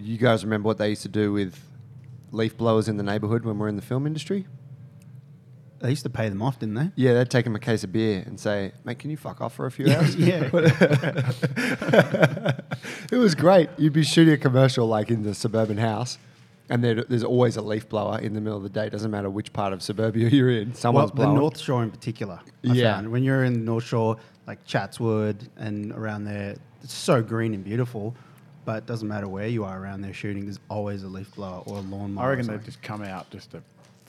you guys remember what they used to do with leaf blowers in the neighborhood when we're in the film industry? They used to pay them off, didn't they? Yeah, they'd take them a case of beer and say, "Mate, can you fuck off for a few hours?" yeah. it was great. You'd be shooting a commercial like in the suburban house, and there's always a leaf blower in the middle of the day. Doesn't matter which part of suburbia you're in. Well, Someone's the. North Shore in particular. I Yeah. found. When you're in the North Shore, like Chatswood and around there, it's so green and beautiful. But it doesn't matter where you are around there shooting. There's always a leaf blower or a lawnmower. I reckon they something. just come out just to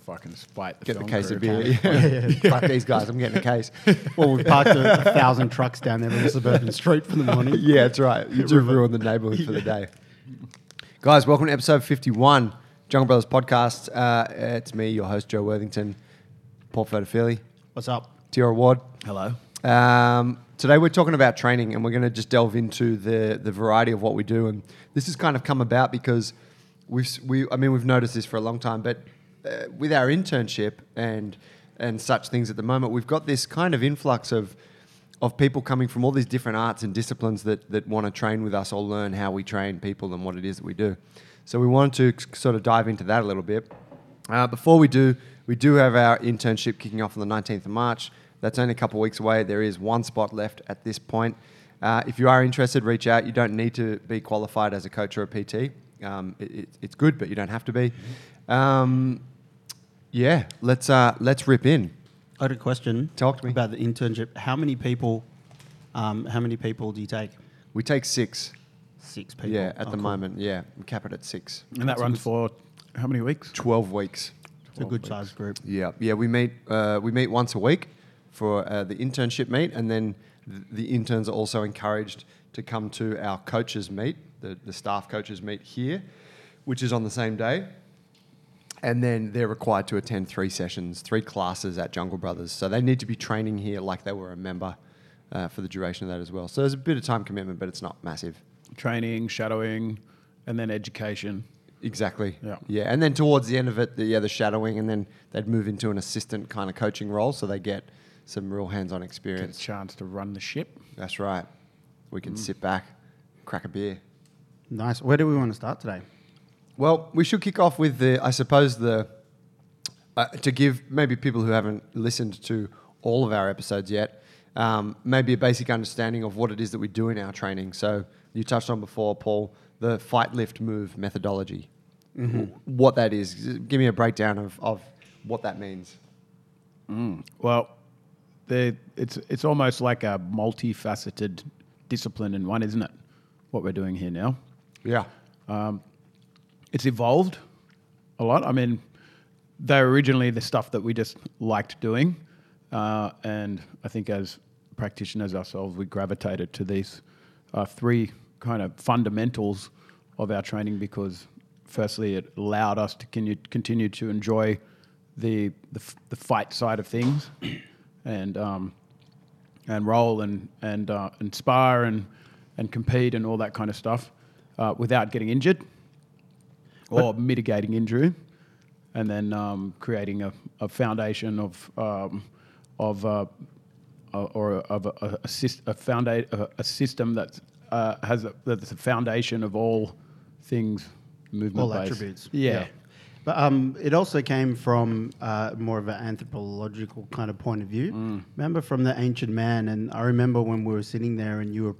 fucking spite the Get the film case of beer. Yeah. Fuck these guys. I'm getting a case. Well, we've parked a, a thousand trucks down there on the suburban street for the morning. yeah, that's right. You do ruin the neighborhood for the day. Guys, welcome to episode 51, Jungle Brothers Podcast. Uh, it's me, your host, Joe Worthington, Paul Fetafili, What's up? Tira Ward. Hello. Um, today we're talking about training, and we're going to just delve into the the variety of what we do. And this has kind of come about because we've we I mean we've noticed this for a long time, but uh, with our internship and and such things at the moment, we've got this kind of influx of of people coming from all these different arts and disciplines that that want to train with us or learn how we train people and what it is that we do. So we wanted to sort of dive into that a little bit. Uh, before we do, we do have our internship kicking off on the 19th of March. That's only a couple of weeks away. There is one spot left at this point. Uh, if you are interested, reach out. You don't need to be qualified as a coach or a PT. Um, it, it, it's good, but you don't have to be. Um, yeah, let's uh, let's rip in. I had a question. Talk to me. about the internship. How many people? Um, how many people do you take? We take six. Six people. Yeah, at Oh, the cool. moment. Yeah, we cap it at six. And that runs for how many weeks? 12 weeks. It's a good sized group. Yeah, yeah. We meet uh, we meet once a week for uh, the internship meet, and then th- the interns are also encouraged to come to our coaches meet, the, the staff coaches meet here, which is on the same day. And then they're required to attend three sessions, three classes at Jungle Brothers. So they need to be training here like they were a member uh, for the duration of that as well. So there's a bit of time commitment, but it's not massive. Training, shadowing, and then education. Exactly. Yeah. Yeah. And then towards the end of it, the, yeah, the shadowing, and then they'd move into an assistant kind of coaching role, so they get some real hands-on experience. Get a chance to run the ship. That's right. We can sit back, crack a beer. Nice. Where do we want to start today? Well, we should kick off with the, I suppose the, uh, to give maybe people who haven't listened to all of our episodes yet, um, maybe a basic understanding of what it is that we do in our training. So you touched on before, Paul, the fight, lift, move methodology. What that is. Give me a breakdown of, of what that means. Well, it's it's almost like a multifaceted discipline in one, isn't it? What we're doing here now. Yeah. It's evolved a lot. I mean, they're originally the stuff that we just liked doing, uh, and I think as practitioners ourselves, we gravitated to these uh, three kind of fundamentals of our training because, firstly, it allowed us to continue, continue to enjoy the, the the fight side of things, and um, and roll and and uh, and spar and and compete and all that kind of stuff uh, without getting injured or mitigating injury, and then um, creating a, a foundation of um, of uh, uh, or of a, a, a, a, founda- a, a system that uh, has a, that's a foundation of all things movement All based. attributes. Yeah. But um, it also came from uh, more of an anthropological kind of point of view. Mm. Remember from the ancient man, and I remember when we were sitting there and you were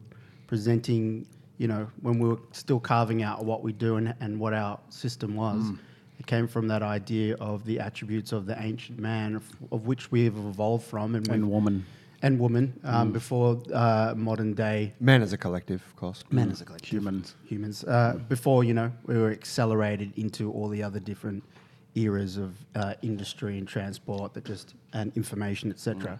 presenting, you know, when we were still carving out what we do and, and what our system was. Mm. It came from that idea of the attributes of the ancient man, of, of which we have evolved from, and, And woman. And woman Mm. um, before uh, modern day Man as a collective, of course. man as a collective. Humans. Humans. Uh, before, you know, we were accelerated into all the other different eras of uh, industry and transport that just and information, etc.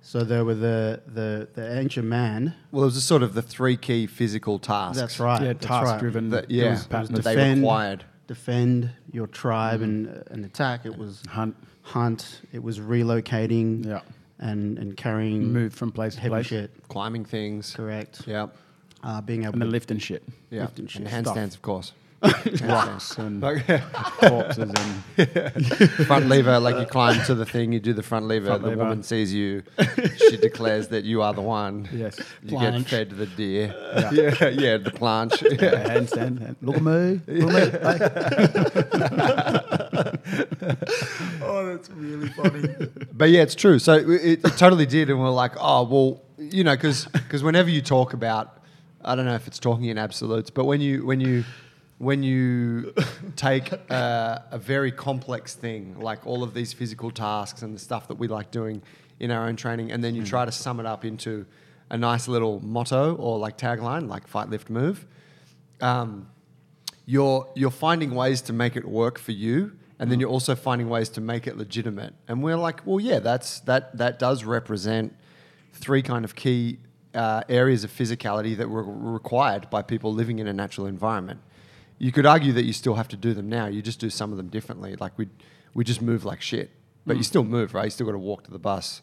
So there were the, the the ancient man. Well, it was sort of the three key physical tasks. That's right. Yeah, that's task right. driven. That, yeah, was- it was that they required. Defend your tribe and uh, and attack. It was Hunt. hunt. It was relocating. Yeah. And and carrying Move from place to heavy place. shit. Climbing things. Correct. Yep. Uh, being able And then to lifting shit. Yeah. Lift and shit. handstands, Stuff. of course. rocks and Okay. corpses and front lever, like you climb to the thing, you do the front lever. Front the lever. woman sees you, she declares that you are the one. yes, You get Planche. fed the deer. Yeah, yeah, the planche. yeah, handstand. Look at me. Look at me. Oh, that's really funny. But yeah, it's true. So it, it totally did, and we're like, oh well, you know, because because whenever you talk about, I don't know if it's talking in absolutes, but when you when you when you take a, a very complex thing like all of these physical tasks and the stuff that we like doing in our own training, and then you try to sum it up into a nice little motto or like tagline, like fight, lift, move. Um, you're you're finding ways to make it work for you and then you're also finding ways to make it legitimate. And we're like well yeah that's that that does represent three kind of key uh, areas of physicality that were required by people living in a natural environment. You could argue that you still have to do them now. You just do some of them differently. Like we we just move like shit. But you still move right? You still got to walk to the bus.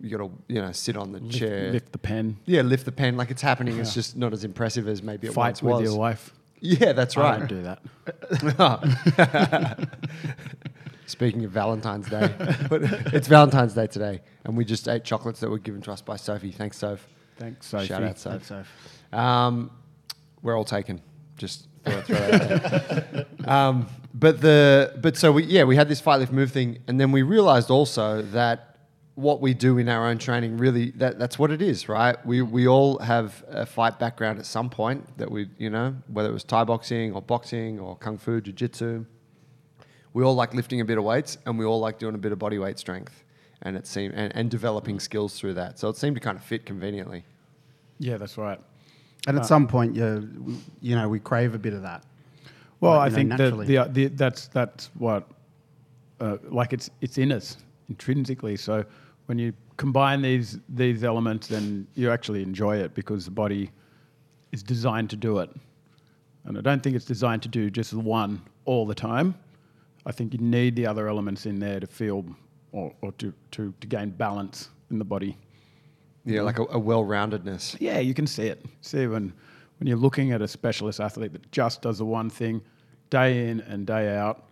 You got to you know sit on the Lift, chair. lift the pen. yeah lift the pen. Like it's happening. It's just not as impressive as maybe it Fight once with your wife. Yeah that's I right don't do that. Speaking of Valentine's Day, but it's Valentine's Day today, and we just ate chocolates that were given to us by Sophie. Thanks, Soph. Thanks, Sophie. Shout out, Soph. That's so. Um, we're all taken. Just throw, throw that out there. um, but the but so we yeah we had this fight lift move thing, and then we realized also that what we do in our own training really that that's what it is, right? We we all have a fight background at some point that we you know whether it was Thai boxing or boxing or kung fu, jiu jitsu. We all like lifting a bit of weights, and we all like doing a bit of body weight strength, and it seemed and, and developing skills through that. So it seemed to kind of fit conveniently. Yeah, that's right. And at some point, you you know, we crave a bit of that. Well, Like, I you know, think that the, the that's that's what uh, like it's it's in us intrinsically. So when you combine these these elements, then you actually enjoy it because the body is designed to do it. And I don't think it's designed to do just one all the time. I think you need the other elements in there to feel or, or to, to, to gain balance in the body. Yeah, like a, a well-roundedness. Yeah, you can see it. See when when you're looking at a specialist athlete that just does the one thing day in and day out,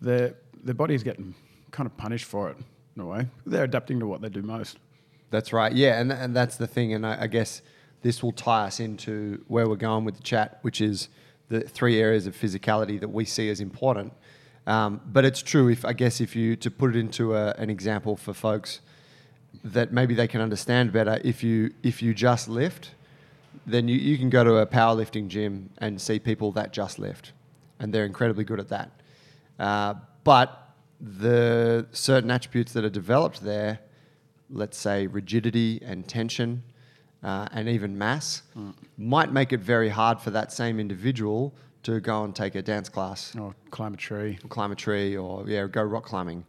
their their body's getting kind of punished for it in a way. They're adapting to what they do most. That's right. Yeah, and and that's the thing. And I, I guess this will tie us into where we're going with the chat, which is the three areas of physicality that we see as important. Um, but it's true. If I guess if you to put it into a, an example for folks that maybe they can understand better, if you if you just lift, then you, you can go to a powerlifting gym and see people that just lift, and they're incredibly good at that. Uh, but the certain attributes that are developed there, let's say rigidity and tension, uh, and even mass, might make it very hard for that same individual to go and take a dance class Or climb a tree. climb a tree or yeah, go rock climbing.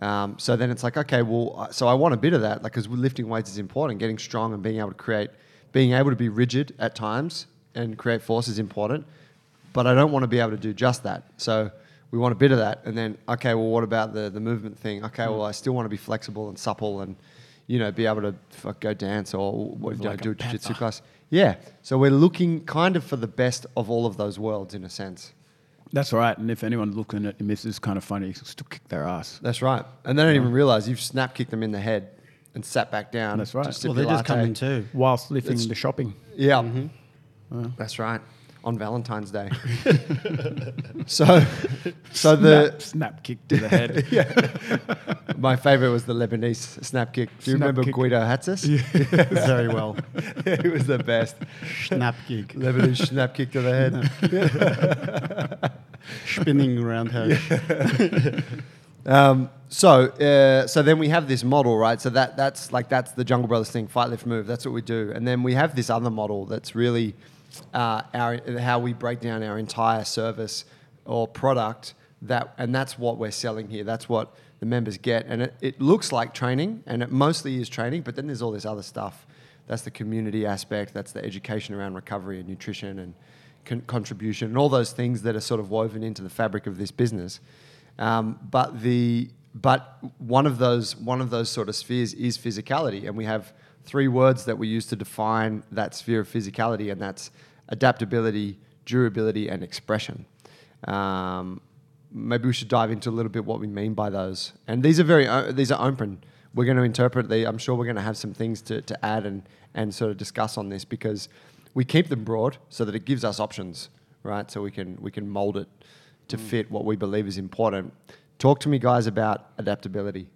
Um, so then it's like, okay, well, uh, so I want a bit of that, like, because lifting weights is important. Getting strong and being able to create, being able to be rigid at times and create force is important. But I don't want to be able to do just that. So we want a bit of that, and then okay, well, what about the the movement thing? Okay, mm. well, I still want to be flexible and supple and you know be able to fuck, go dance or what, you know, like do a jiu-jitsu class. Yeah. So we're looking kind of for the best of all of those worlds in a sense. That's right. And if anyone's looking at this is kind of funny. Still kick their ass. That's right. And they don't even realize you've snap kicked them in the head and sat back down. That's right. Well, they're just coming too. Whilst lifting That's- the shopping. Yeah. Mm-hmm. That's right. On Valentine's Day. so, so the snap, snap kick to the head. yeah. my favorite was the Lebanese snap kick. Do you Snap remember kick. Guido Hatzis? Yeah. Very well. he was the best. Snap kick. Lebanese snap kick to the head. Spinning roundhouse. Um, so, uh, so then we have this model, right? So that that's like that's the Jungle Brothers thing, fight, lift, move. That's what we do, and then we have this other model that's really uh, our how we break down our entire service or product. That and that's what we're selling here. That's what the members get, and it, it looks like training, and it mostly is training. But then there's all this other stuff. That's the community aspect. That's the education around recovery and nutrition and con- contribution and all those things that are sort of woven into the fabric of this business. Um, but the but one of those one of those sort of spheres is physicality, and we have three words that we use to define that sphere of physicality, and that's adaptability, durability, and expression. Um, maybe we should dive into a little bit what we mean by those. And these are very uh, these are open. We're going to interpret. The, I'm sure we're going to have some things to, to add and and sort of discuss on this because we keep them broad so that it gives us options, right? So we can we can mold it to fit what we believe is important. Talk to me, guys, about adaptability.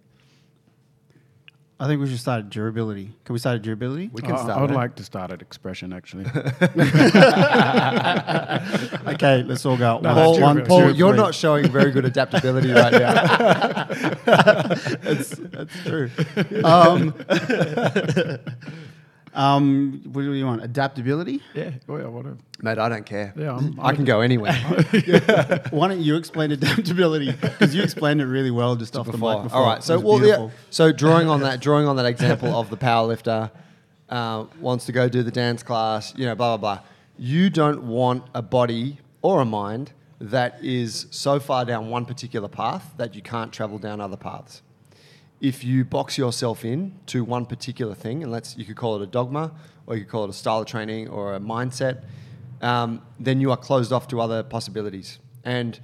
I think we should start at durability. Can we start at durability? We can I- start. I would there. like to start at expression actually. okay, let's all go. No, Paul, one. Paul, two, you're three. not showing very good adaptability right now. that's, that's true. Um, um, what do you want? Adaptability? yeah, oh, yeah, whatever. Mate, I don't care. Yeah, I'm- I can go anywhere. Why don't you explain adaptability? Because you explained it really well just off the before. mic before. All right. So well, yeah. So drawing on that, drawing on that example of the powerlifter uh, wants to go do the dance class, you know, blah blah blah. You don't want a body or a mind that is so far down one particular path that you can't travel down other paths. If you box yourself in to one particular thing, and let's you could call it a dogma, or you could call it a style of training or a mindset, um, then you are closed off to other possibilities. And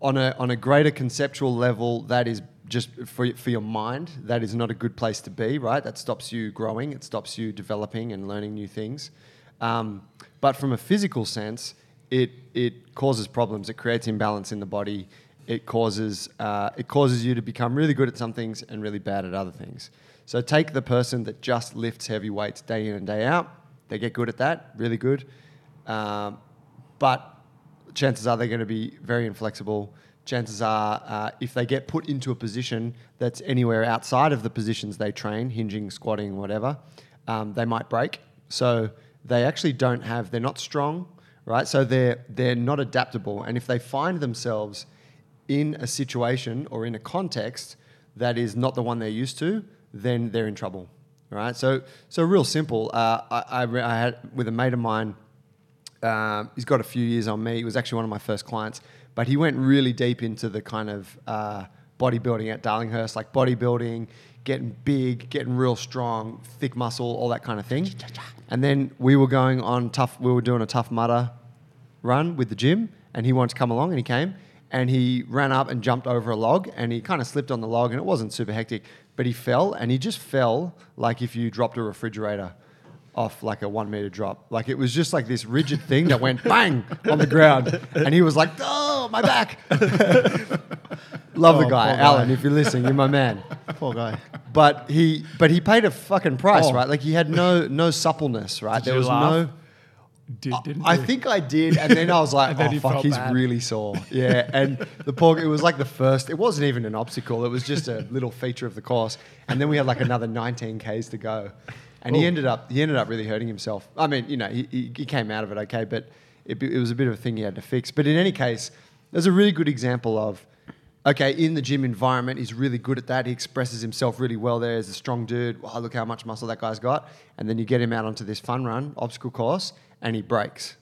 on a on a greater conceptual level, that is just for for your mind. That is not a good place to be, right? That stops you growing. It stops you developing and learning new things. Um, but from a physical sense, it it causes problems. It creates imbalance in the body. It causes uh, it causes you to become really good at some things and really bad at other things. So take the person that just lifts heavy weights day in and day out. They get good at that, really good. Um, but chances are they're going to be very inflexible. Chances are, uh, if they get put into a position that's anywhere outside of the positions they train, hinging, squatting, whatever, um, they might break. So they actually don't have. They're not strong, right? So they're they're not adaptable. And if they find themselves in a situation or in a context that is not the one they're used to, then they're in trouble, right? So so real simple. Uh, I, I, I had with a mate of mine um, he's got a few years on me. He was actually one of my first clients, but he went really deep into the kind of uh, bodybuilding at Darlinghurst, like bodybuilding, getting big, getting real strong, thick muscle, all that kind of thing. And then we were going on tough. We were doing a tough mudder run with the gym, and he wanted to come along, and he came, and he ran up and jumped over a log, and he kind of slipped on the log, and it wasn't super hectic, but he fell, and he just fell like if you dropped a refrigerator off like a one meter drop. Like it was just like this rigid thing that went bang on the ground. And he was like, oh, my back. Love the Oh, guy. poor guy. Alan, if you're listening, you're my man. Poor guy. But he but he paid a fucking price, Oh. right? Like he had no no suppleness, right? Did there was laugh? no Did, didn't I you? think I did, and then I was like, "Oh fuck, he's bad. really sore." Yeah, and the poor. It was like the first. It wasn't even an obstacle. It was just a little feature of the course, and then we had like another 19 k's to go, and he oh. ended up he ended up really hurting himself. I mean, you know, he, he, he came out of it okay, but it, it was a bit of a thing he had to fix. But in any case, there's a really good example of. Okay, in the gym environment, he's really good at that. He expresses himself really well there. He's a strong dude. Wow, look how much muscle that guy's got. And then you get him out onto this fun run, obstacle course, and he breaks.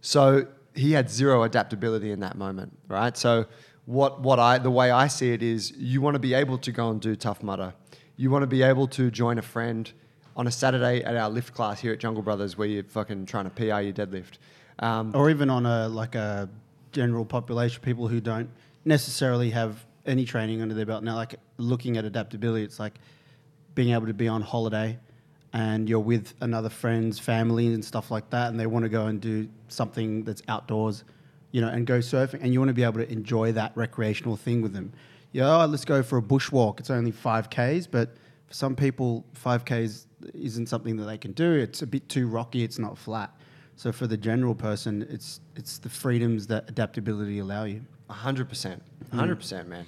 So he had zero adaptability in that moment, right? So what what I the way I see it is you want to be able to go and do tough mudder. You want to be able to join a friend on a Saturday at our lift class here at Jungle Brothers where you're fucking trying to PR your deadlift. Um, or even on a like a general population, people who don't necessarily have any training under their belt. Now, like looking at adaptability, it's like being able to be on holiday and you're with another friend's family and stuff like that, and they want to go and do something that's outdoors, you know, and go surfing, and you want to be able to enjoy that recreational thing with them. Yeah, oh, let's go for a bushwalk. It's only five k's, but for some people, five k's isn't something that they can do. It's a bit too rocky. It's not flat. So for the general person, it's it's the freedoms that adaptability allow you. 100%. 100%, man.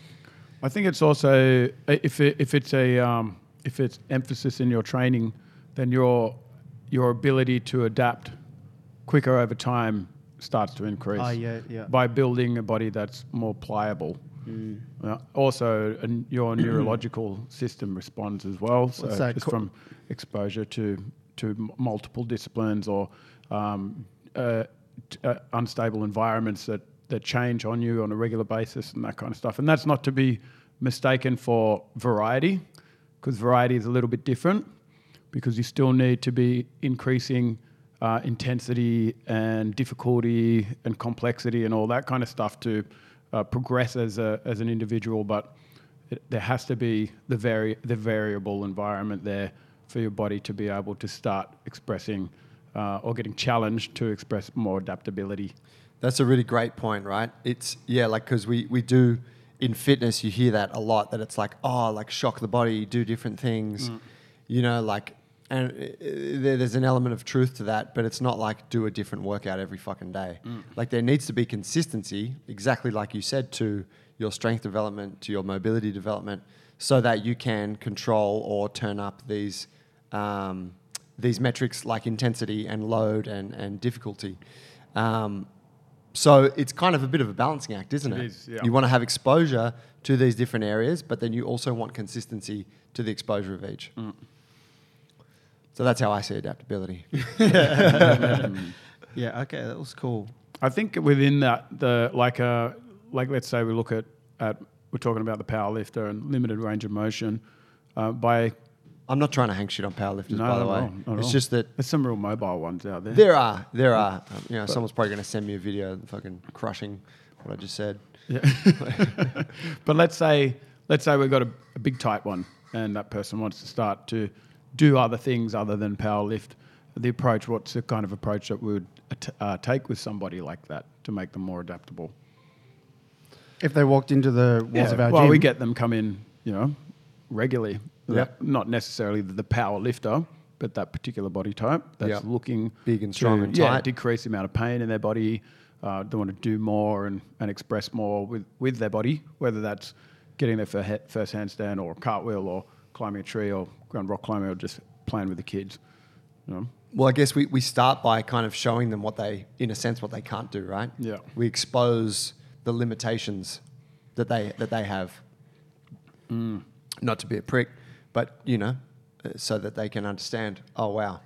I think it's also if it, if it's a um, if it's emphasis in your training, then your your ability to adapt quicker over time starts to increase. Ah, yeah, yeah. By building a body that's more pliable. Mm. Uh, also, and your neurological system responds as well. So just co- from exposure to to m- multiple disciplines or um, uh, t- uh, unstable environments that that change on you on a regular basis and that kind of stuff. And that's not to be mistaken for variety, because variety is a little bit different. Because you still need to be increasing uh, intensity and difficulty and complexity and all that kind of stuff to uh, progress as a as an individual, but it, there has to be the vari- the variable environment there for your body to be able to start expressing uh, or getting challenged to express more adaptability. That's a really great point, right? It's yeah, like because we we do in fitness, you hear that a lot. That it's like oh, like shock the body, do different things, you know, like. And uh, there's an element of truth to that, but it's not like do a different workout every fucking day. Like there needs to be consistency, exactly like you said, to your strength development, to your mobility development, so that you can control or turn up these um, these metrics like intensity and load and and difficulty. Um, so it's kind of a bit of a balancing act, isn't it? It is, yeah. You want to have exposure to these different areas, but then you also want consistency to the exposure of each. Mm. So that's how I see adaptability. Yeah, okay, that was cool. I think within that, the like uh like let's say we look at at we're talking about the power lifter and limited range of motion. Uh, by I'm not trying to hang shit on powerlifters, no, by the way. at all, it's all. just that there's some real mobile ones out there. there are, there are. um, you know, someone's probably going to send me a video fucking crushing what I just said. Yeah. but let's say let's say we've got a, a big tight one, and that person wants to start to do other things other than power lift. The approach, what's the kind of approach that we would uh, take with somebody like that to make them more adaptable? If they walked into the walls of our well, gym, we get them come in, you know, regularly. Yep. Not necessarily the power lifter, but that particular body type that's Yep. looking Big and to, strong and yeah, decrease the amount of pain in their body. Uh, they want to do more and, and express more with, with their body, whether that's getting their fir- he- first handstand or cartwheel or climbing a tree or going rock climbing or just playing with the kids. You know? Well, I guess we, we start by kind of showing them what they, in a sense, what they can't do, right? Yeah. We expose the limitations that they that they have. Mm. Not to be a prick, but you know, uh, so that they can understand. Oh wow,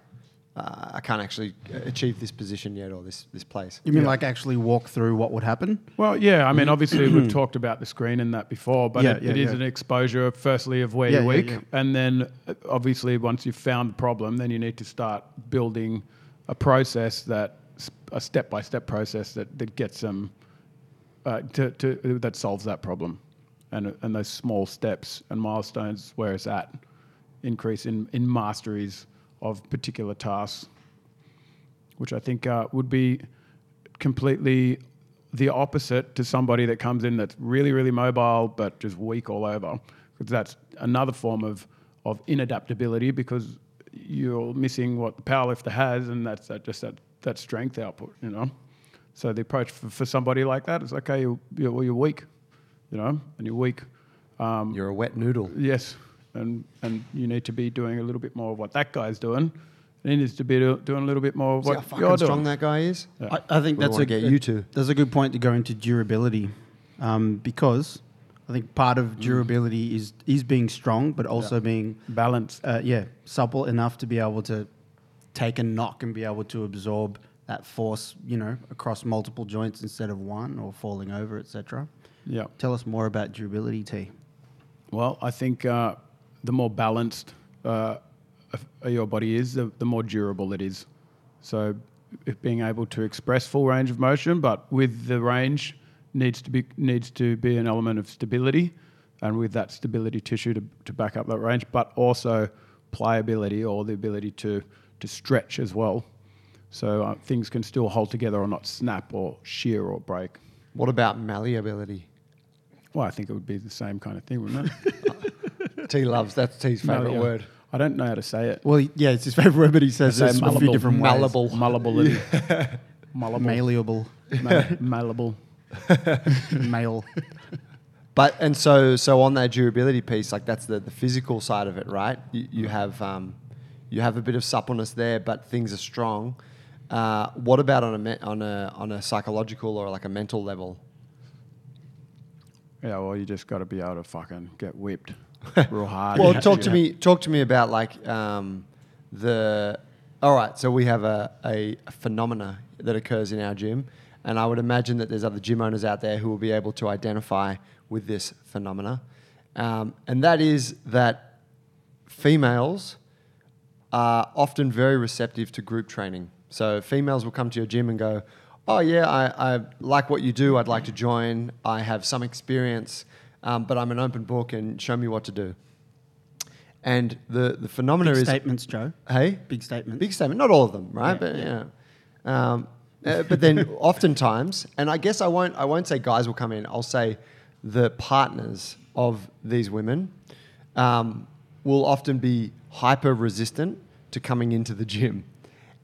uh, I can't actually achieve this position yet or this this place. you mean Yeah. like actually walk through what would happen? Well, yeah, I mean, obviously we've talked about the screen and that before, but Yeah, it, yeah, it is yeah. an exposure, firstly, of where Yeah, you're weak, yeah. and then uh, obviously once you've found the problem, then you need to start building a process that a step by step process that that gets them uh, to, to that solves that problem, and and those small steps and milestones where it's at, increase in in masteries of particular tasks which I think uh, would be completely the opposite to somebody that comes in that's really, really mobile but just weak all over. Because that's another form of, of inadaptability because you're missing what the powerlifter has, and that's that, just that, that strength output, you know. So the approach for, for somebody like that is okay, you're, you're, well, you're weak, you know, and you're weak. Um, You're a wet noodle. Yes, and and you need to be doing a little bit more of what that guy's doing. And he needs to be do, doing a little bit more of See how what fucking you're strong doing. that guy is. Yeah. I, I think We that's wanna a get you to. That's a good point to go into durability, um, because I think part of durability is is being strong, but also being balanced. uh, yeah supple enough to be able to take a knock and be able to absorb that force, you know, across multiple joints instead of one or falling over, etc. Yeah. Tell us more about durability, T. Well, I think uh, the more balanced uh, your body is, the, the more durable it is. So, if being able to express full range of motion, but with the range needs to be needs to be an element of stability, and with that stability tissue to, to back up that range, but also pliability or the ability to to stretch as well. So uh, things can still hold together or not snap or shear or break. What about malleability? Well, I think it would be the same kind of thing, wouldn't it? T loves that's T's favorite Malleable. word. I don't know how to say it. Well, yeah, it's his favorite word, but he says I it a few malleable. different ways. Malleable. Malleability. Malleable. malleable, Ma- malleable. male. But and so so on that durability piece, like that's the, the physical side of it, right? You, you have um, you have a bit of suppleness there, but things are strong. Uh, what about on a me- on a on a psychological or like a mental level? Yeah, well, you just got to be able to fucking get whipped real hard. Well, talk to me talk to me about like um, the. All right, so we have a, a phenomena that occurs in our gym, and I would imagine that there's other gym owners out there who will be able to identify with this phenomena, um, and that is that females are often very receptive to group training. So females will come to your gym and go, "Oh yeah, I, I like what you do. I'd like to join. I have some experience, um, but I'm an open book and show me what to do." And the the phenomena Big is statements, Joe. hey Big statements. big statement. Not all of them, right? Yeah, but yeah. um, uh, but then oftentimes, and I guess I won't. I won't say guys will come in. I'll say the partners of these women um, will often be hyper resistant to coming into the gym,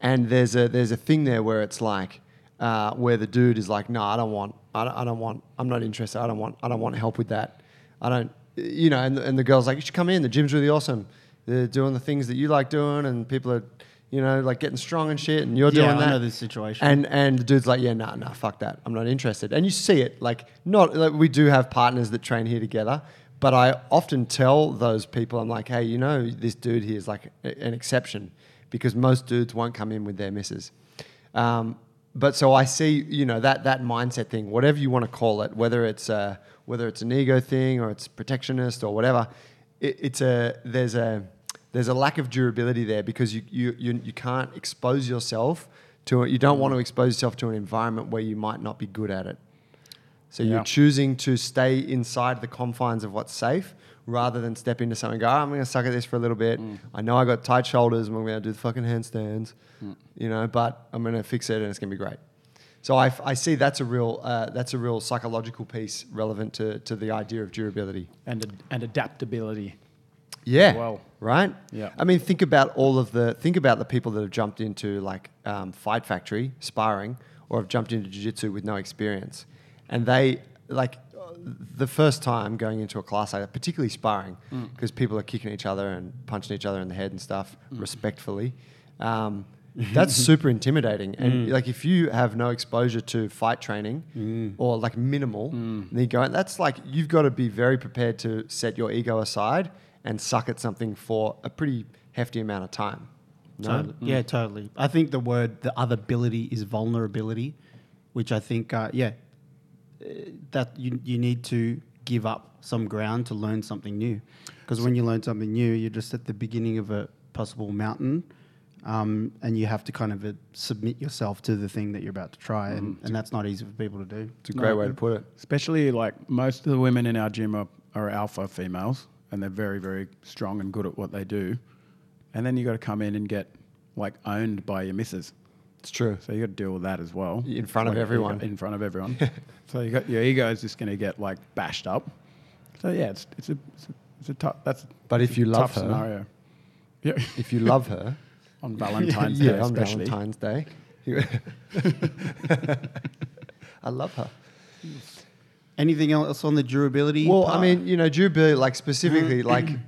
and there's a there's a thing there where it's like. Uh, where the dude is like, no, I don't want, I don't, I don't want, I'm not interested. I don't want, I don't want help with that. I don't, you know. And the, and the girl's like, you should come in. The gym's really awesome. They're doing the things that you like doing, and people are, you know, like getting strong and shit, and you're Yeah, doing I that. know this situation. And and the dude's like, yeah, nah, nah, fuck that. I'm not interested. And you see it, like, not like we do have partners that train here together, but I often tell those people, I'm like, hey, you know, this dude here is like a- an exception because most dudes won't come in with their misses. Um, but so I see, you know, that that mindset thing, whatever you want to call it, whether it's a, whether it's an ego thing or it's protectionist or whatever, it, it's a there's a there's a lack of durability there because you you you, you can't expose yourself to it. You don't want to expose yourself to an environment where you might not be good at it. So Yeah. you're choosing to stay inside the confines of what's safe rather than step into something and go, "Oh, I'm going to suck at this for a little bit. I know I got tight shoulders and I'm going to do the fucking handstands, you know, but I'm going to fix it and it's going to be great. So I, I see that's a real uh, that's a real psychological piece relevant to, to the idea of durability. and and adaptability. Yeah. Well. Right. Yeah. I mean, think about all of the think about the people that have jumped into like um, Fight Factory sparring or have jumped into jiu-jitsu with no experience, and they like the first time going into a class like that, particularly sparring, Mm. because people are kicking each other and punching each other in the head and stuff respectfully. Um, that's super intimidating, and Mm. like if you have no exposure to fight training Mm. or like minimal, then you go. That's like you've got to be very prepared to set your ego aside and suck at something for a pretty hefty amount of time. No? Totally. Yeah, totally. I think the word, the other ability is vulnerability, which I think, uh, yeah, that you, you need to give up some ground to learn something new. Because when you learn something new, you're just at the beginning of a possible mountain. Um, and you have to kind of uh, submit yourself to the thing that you're about to try, and, and that's not easy for people to do. It's a great No, way to put it. Especially like most of the women in our gym are, are alpha females, and they're very very strong and good at what they do. And then you got to come in and get like owned by your missus. It's true. So you got to deal with that as well In front of Like, you everyone. got- In front of everyone. so you got your ego is just going to get like bashed up. So yeah, it's it's a it's a, it's a tough that's But if a you love tough her- scenario. Yeah, If you love her, on Valentine's yeah, Day on especially. Valentine's Day, I love her. Anything else on the durability? Well, I mean, you know, durability, like specifically, mm-hmm. like he-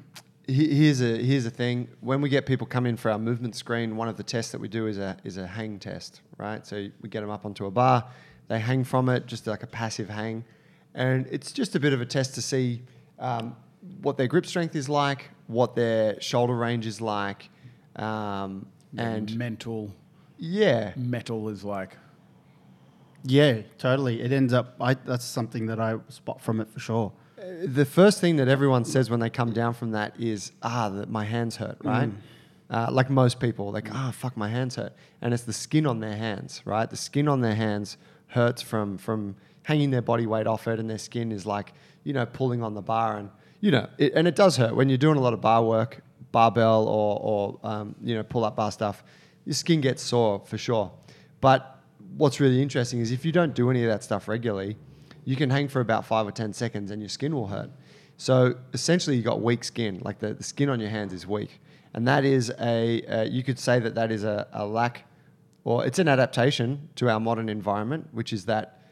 here's a here's a thing. When we get people come in for our movement screen, one of the tests that we do is a is a hang test, right? So we get them up onto a bar, they hang from it, just like a passive hang, and it's just a bit of a test to see um, what their grip strength is like, what their shoulder range is like, um, and mental yeah, metal is like yeah, totally. It ends up. I, that's something that I spot from it for sure. The first thing that everyone says when they come down from that is, ah, that my hands hurt, right? Uh, like most people, like, ah, fuck, my hands hurt, and it's the skin on their hands, right? The skin on their hands hurts from from hanging their body weight off it, and their skin is like, you know, pulling on the bar, and you know, it, and it does hurt when you're doing a lot of bar work, barbell or or um, you know, pull up bar stuff. Your skin gets sore for sure, but what's really interesting is if you don't do any of that stuff regularly, you can hang for about five or 10 seconds and your skin will hurt. So essentially, you've got weak skin, like the, the skin on your hands is weak. And that is a, uh, you could say that that is a, a lack, or it's an adaptation to our modern environment, which is that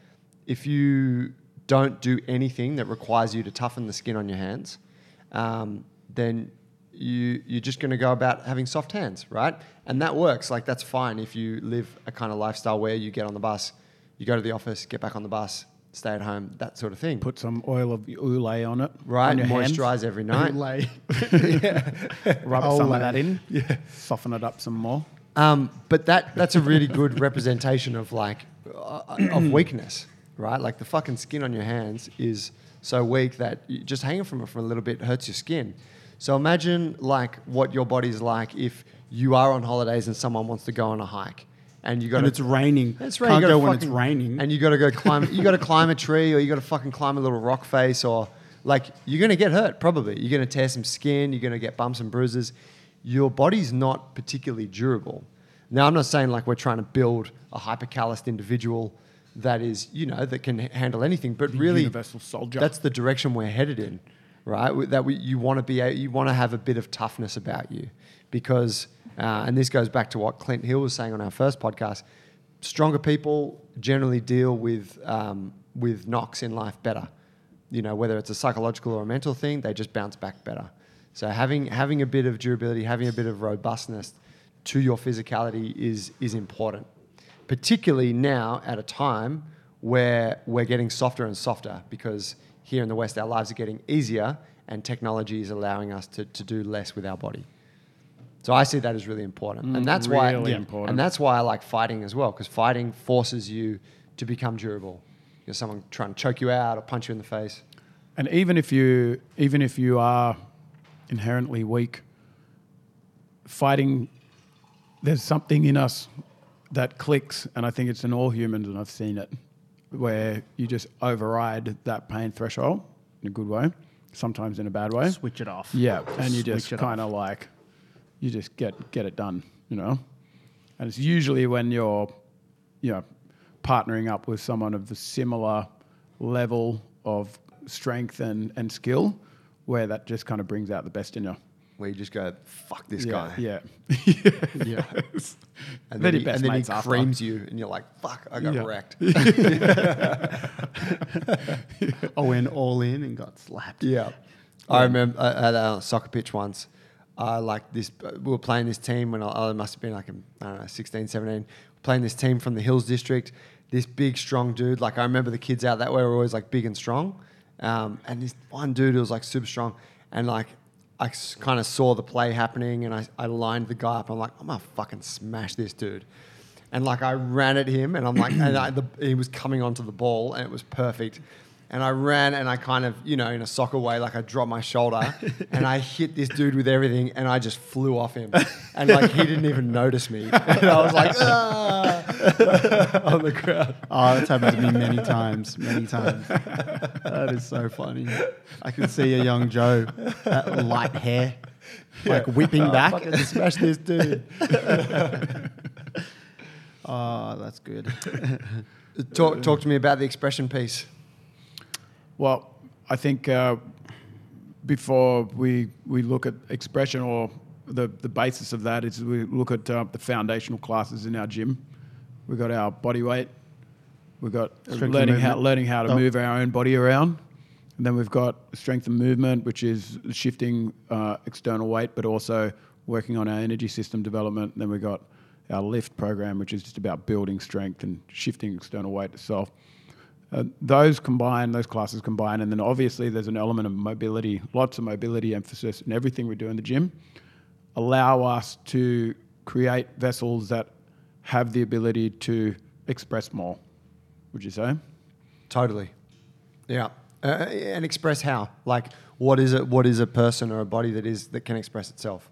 if you don't do anything that requires you to toughen the skin on your hands, um, then you you're just going to go about having soft hands, right? And that works. Like that's fine if you live a kind of lifestyle where you get on the bus, you go to the office, get back on the bus, stay at home, that sort of thing. put some oil of oolay on it. right, on hands. moisturize every night. Lay. Rub Olay. some of that in. Yeah. Soften it up some more. Um, but that that's a really good representation of like uh, of weakness, right? Like the fucking skin on your hands is so weak that just hanging from it for a little bit hurts your skin. So imagine like what your body's like if you are on holidays and someone wants to go on a hike, and you got and it's raining. That's Can't right. You gotta go when it's raining. and you got to go climb. You got to climb a tree, or you got to fucking climb a little rock face, or like you're gonna get hurt. Probably you're gonna tear some skin. You're gonna get bumps and bruises. Your body's not particularly durable. Now, I'm not saying like we're trying to build a hypercalloused individual that is, you know, that can handle anything, but The really, universal soldier. that's the direction we're headed in, right? That we, you want to be, a, you want to have a bit of toughness about you, because, uh, and this goes back to what Clint Hill was saying on our first podcast. Stronger people generally deal with um, with knocks in life better. You know, whether it's a psychological or a mental thing, they just bounce back better. So having having a bit of durability, having a bit of robustness to your physicality is is important particularly now at a time where we're getting softer and softer because here in the West, our lives are getting easier and technology is allowing us to, to do less with our body. So I see that as really important. Mm, and that's why really important. and that's why I like fighting as well, because fighting forces you to become durable. You're someone trying to choke you out or punch you in the face. And even if you even if you are inherently weak, fighting there's something in us that clicks, and I think it's in all humans, and I've seen it, where you just override that pain threshold in a good way, sometimes in a bad way. Switch it off. Yeah, and you switch just kind of like, you just get get it done, you know. And it's usually when you're, you know, partnering up with someone of the similar level of strength and, and skill, where that just kind of brings out the best in you. Where you just go, fuck this yeah, guy. Yeah. Yeah. And They're then, the he, best and then he mates after. creams you and you're like, fuck, I got Yeah. wrecked. I went all in and got slapped. Yeah. I remember at a soccer pitch once, uh, like this, uh, we were playing this team when I, I must have been like, I don't know, 16, 17, playing this team from the Hills District. This big, strong dude. Like, I remember the kids out that way were always like big and strong. Um, and this one dude was like super strong. And like, I kind of saw the play happening and I, I lined the guy up. I'm like, I'm to fucking smash this dude. And like, I ran at him and I'm like, and I, the, he was coming onto the ball and it was perfect. And I ran and I kind of, you know, in a soccer way, like I dropped my shoulder and I hit this dude with everything and I just flew off him. And like he didn't even notice me. And I was like, ah, on the ground. Oh, that's happened to me many times, many times. That is so funny. I can see a young Joe, that light hair, like whipping Oh, back. Fucking smash this dude. Oh, that's good. Talk, talk to me about the expression piece. Well, I think uh, before we we look at expression or the, the basis of that is we look at uh, the foundational classes in our gym. We've got our body weight. We've got Strength learning how learning how to Oh. move our own body around. And then we've got strength and movement, which is shifting uh, external weight, but also working on our energy system development. then we've got our lift program, which is just about building strength and shifting external weight itself. Uh, those combine, those classes combine, and then obviously there's an element of mobility, lots of mobility emphasis in everything we do in the gym, allow us to create vessels that have the ability to express more. Would you say? Totally. Yeah. Uh, and express how? Like, what is it? What is a person or a body that is that can express itself?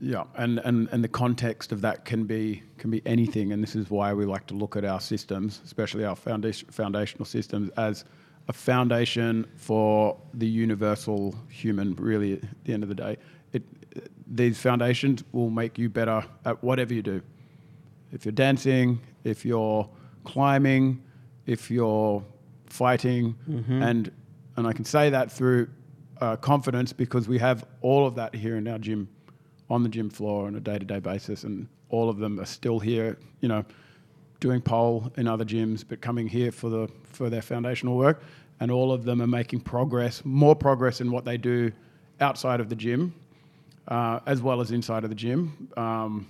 Yeah, and, and, and the context of that can be can be anything, and this is why we like to look at our systems, especially our foundation, foundational systems, as a foundation for the universal human. Really, at the end of the day, it these foundations will make you better at whatever you do. If you're dancing, if you're climbing, if you're fighting, and and I can say that through uh, confidence because we have all of that here in our gym, on the gym floor on a day-to-day basis, and all of them are still here. You know, doing pole in other gyms, but coming here for the for their foundational work, and all of them are making progress, more progress in what they do outside of the gym, uh, as well as inside of the gym. Um,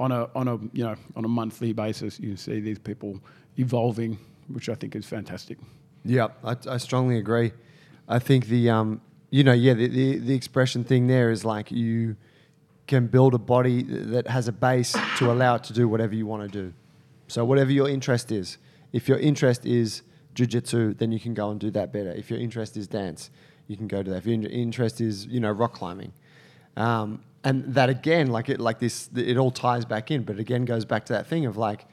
on a on a you know on a monthly basis, you see these people evolving, which I think is fantastic. Yeah, I, I strongly agree. I think the um, you know, yeah, the, the the expression thing there is like you can build a body that has a base to allow it to do whatever you want to do. So whatever your interest is, if your interest is jujitsu, then you can go and do that better. If your interest is dance, you can go to that. If your interest is you know rock climbing, um, and that again, like it like this, it all ties back in. But again, goes back to that thing of like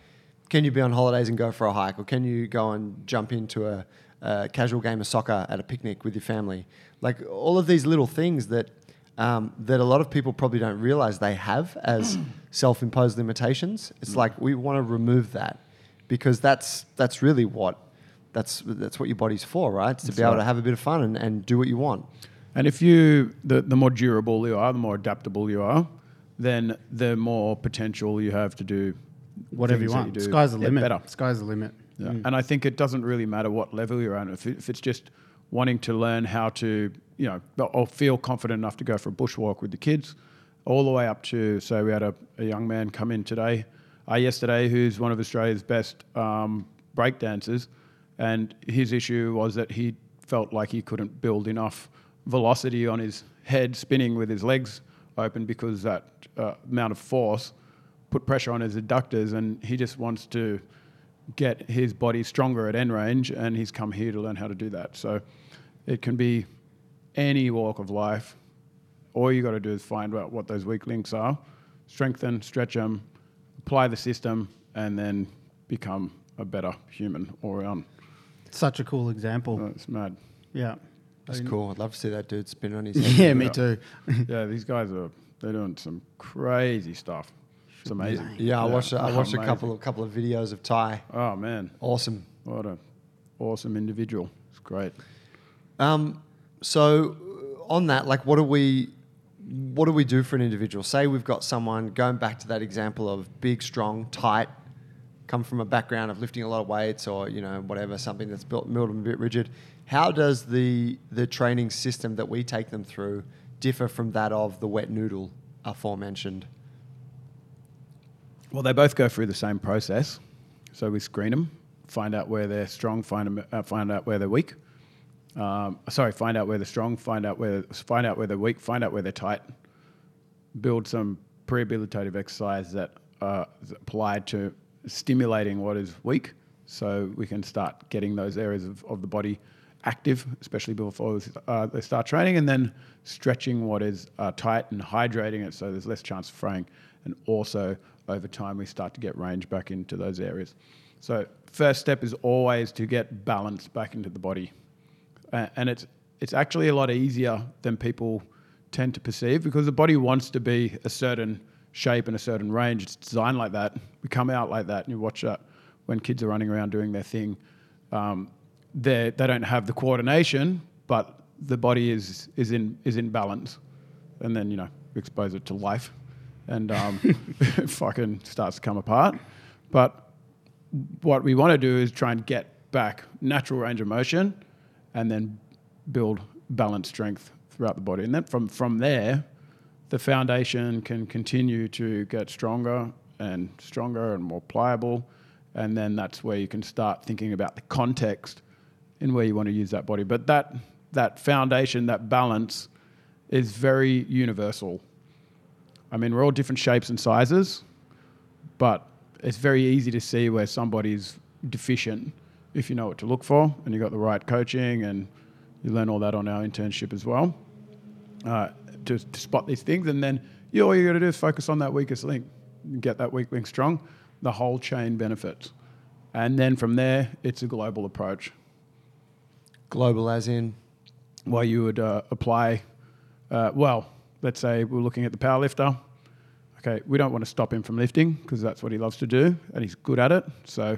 can you be on holidays and go for a hike, or can you go and jump into a, a casual game of soccer at a picnic with your family? Like all of these little things that um, that a lot of people probably don't realize they have as self-imposed limitations. It's like we want to remove that because that's that's really what that's that's what your body's for, right? It's to That's be able right. to have a bit of fun and, and do what you want. And if you, the, the more durable you are, the more adaptable you are, then the more potential you have to do Whatever you things that want. do Sky's the limit. Better. Sky's the limit. Yeah. And I think it doesn't really matter what level you're on. If, it, if it's just wanting to learn how to, you know, or feel confident enough to go for a bushwalk with the kids, all the way up to, so we had a, a young man come in today, uh, yesterday, who's one of Australia's best um, break dancers. And his issue was that he felt like he couldn't build enough velocity on his head spinning with his legs open because that uh, amount of force put pressure on his adductors and he just wants to get his body stronger at end range and he's come here to learn how to do that so it can be any walk of life all you got to do is find out what those weak links are strengthen stretch them apply the system and then become a better human all around Such a cool example. Uh, it's mad Yeah. That's cool. I'd love to see that dude spin on his head. Yeah, me too. yeah these guys are they're doing some crazy stuff it's amazing Yeah, I watched. I watched a couple of couple of videos of Ty. oh man Awesome. what a awesome individual it's great Um, so uh, on that, like, what do we, what do we do for an individual? Say we've got someone going back to that example of big, strong, tight, come from a background of lifting a lot of weights or you know whatever, something that's built, built a bit rigid. How does the the training system that we take them through differ from that of the wet noodle aforementioned? Well, they both go through the same process. So we screen them, find out where they're strong, find, 'em- uh, find out where they're weak. Um, sorry, find out where they're strong, find out where find out where they're weak, find out where they're tight. Build some prehabilitative exercise that is applied to stimulating what is weak, so we can start getting those areas of, of the body active, especially before uh, they start training, and then stretching what is uh, tight and hydrating it so there's less chance of fraying. And also, over time, we start to get range back into those areas. So, first step is always to get balance back into the body. And it's, it's actually a lot easier than people tend to perceive because the body wants to be a certain shape and a certain range. It's designed like that. We come out like that, and you watch that when kids are running around doing their thing. Um, they they don't have the coordination, but the body is is in is in balance, and then you know expose it to life, and um, it fucking starts to come apart. But what we want to do is try and get back natural range of motion, and then build balance strength throughout the body, and then from from there, the foundation can continue to get stronger and stronger and more pliable, and then that's where you can start thinking about the context in where you want to use that body. But that that foundation, that balance, is very universal. I mean, we're all different shapes and sizes, but it's very easy to see where somebody's deficient if you know what to look for and you got the right coaching and you learn all that on our internship as well uh, to, to spot these things. And then you, all you got to do is focus on that weakest link, get that weak link strong. The whole chain benefits. And then from there, it's a global approach. Global, as in, Where you would uh, apply, uh, well, let's say we're looking at the power lifter. Okay, we don't want to stop him from lifting because that's what he loves to do and he's good at it. So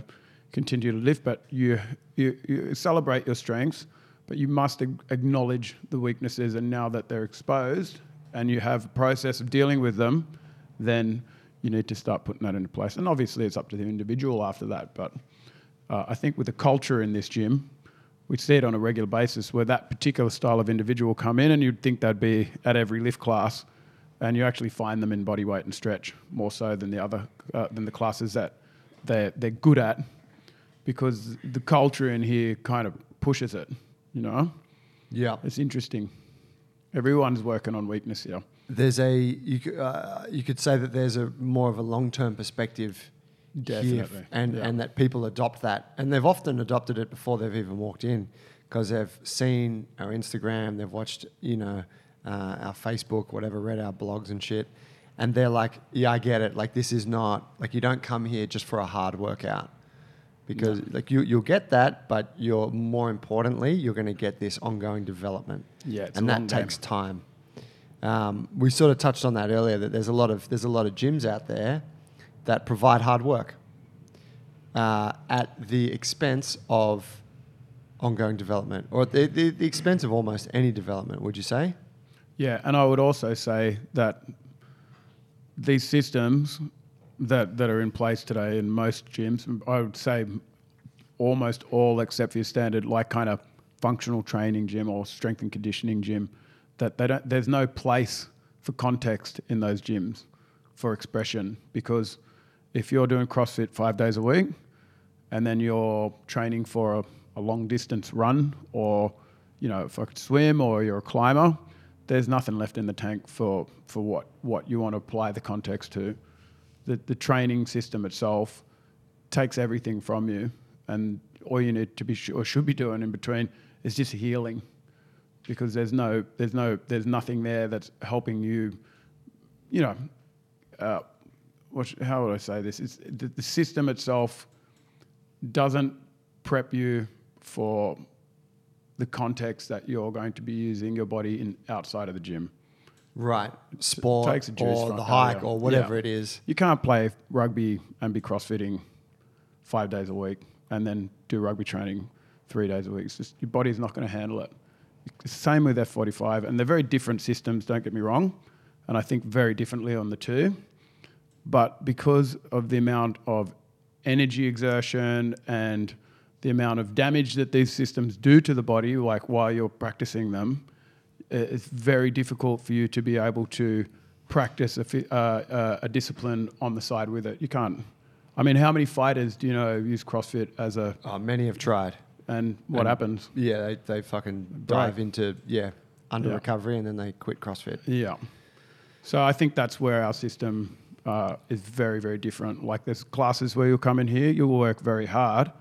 continue to lift, but you, you, you celebrate your strengths, but you must ag- acknowledge the weaknesses. And now that they're exposed and you have a process of dealing with them, then you need to start putting that into place. And obviously, it's up to the individual after that. But uh, I think with the culture in this gym, we see it on a regular basis where that particular style of individual come in and you'd think they'd be at every lift class and you actually find them in body weight and stretch more so than the other uh, than the classes that they're, they're good at because the culture in here kind of pushes it you know yeah, it's interesting everyone's working on weakness here there's a you could, uh, you could say that there's a more of a long term perspective here, and yeah. and that people adopt that, and they've often adopted it before they've even walked in, because they've seen our Instagram, they've watched you know uh, our Facebook, whatever, read our blogs and shit, and they're like, "Yeah, I get it. Like this is not like you don't come here just for a hard workout." Because like you you'll get that, but you're more importantly you're going to get this ongoing development. Yeah, it's and that takes time. Um, we sort of touched on that earlier that there's a lot of there's a lot of gyms out there that provide hard work uh, at the expense of ongoing development, or at the, the, the expense of almost any development. Would you say? Yeah, and I would also say that these systems that, that are in place today in most gyms, I would say almost all except for your standard like kind of functional training gym or strength and conditioning gym, that they don't, there's no place for context in those gyms for expression because if you're doing CrossFit five days a week and then you're training for a, a long distance run or you know if I could swim or you're a climber, there's nothing left in the tank for, for what, what you want to apply the context to. The, the training system itself takes everything from you, and all you need to be sh- or should be doing in between is just healing, because there's no there's no there's nothing there that's helping you, you know, uh, what, how would I say this? It's, the, the system itself doesn't prep you for the context that you're going to be using your body in outside of the gym. Right, sport takes a juice or the hike or whatever Yeah. it is. You can't play rugby and be crossfitting five days a week and then do rugby training three days a week. It's just your body's not going to handle it. It's the same with F45, and they're very different systems. Don't get me wrong, and I think very differently on the two. But because of the amount of energy exertion and the amount of damage that these systems do to the body, like while you're practicing them, it's very difficult for you to be able to practice a, fi- uh, uh, a discipline on the side with it. You can't. I mean, how many fighters do you know use CrossFit as a Oh, many have tried. and what And- happens? Yeah, they, they fucking dive into yeah under Yeah. recovery and then they quit CrossFit. Yeah. So I think that's where our system uh, is very, very different. Like there's classes where you'll come in here, you'll work very hard,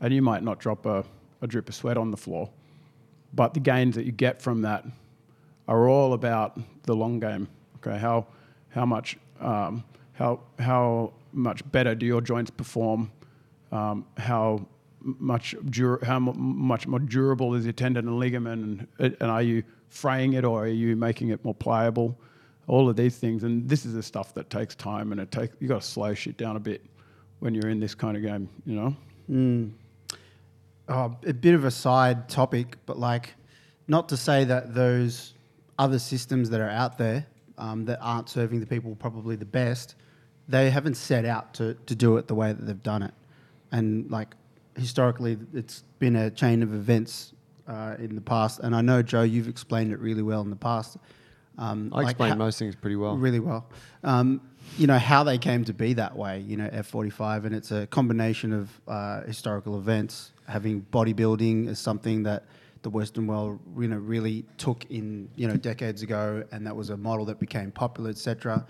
and you might not drop a, a drip of sweat on the floor. But the gains that you get from that are all about the long game. Okay, how how much um, how how much better do your joints perform? Um, how much how mu- much more durable is your tendon and ligament, and, and are you fraying it or are you making it more pliable? All of these things, and this is the stuff that takes time, and it takes you got to slow shit down a bit when you're in this kind of game, you know. oh, a bit of a side topic, but like, not to say that those other systems that are out there um, that aren't serving the people probably the best, they haven't set out to, to do it the way that they've done it. And like, historically, it's been a chain of events uh, in the past. And I know, Joe, you've explained it really well in the past. Um, I like explain how- most things pretty well. really well. Um, you know how they came to be that way. You know F45, and it's a combination of uh, historical events, having bodybuilding as something that the Western world you know really took in you know decades ago, and that was a model that became popular, etc.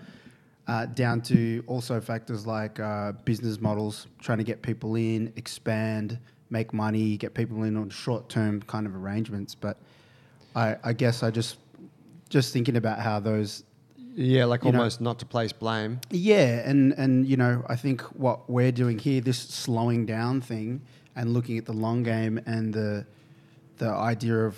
Uh, down to also factors like uh, business models, trying to get people in, expand, make money, get people in on short-term kind of arrangements. But I, I guess I just just thinking about how those Yeah, like You know- almost not to place blame. yeah, and and you know, I think what we're doing here, this slowing down thing, and looking at the long game and the the idea of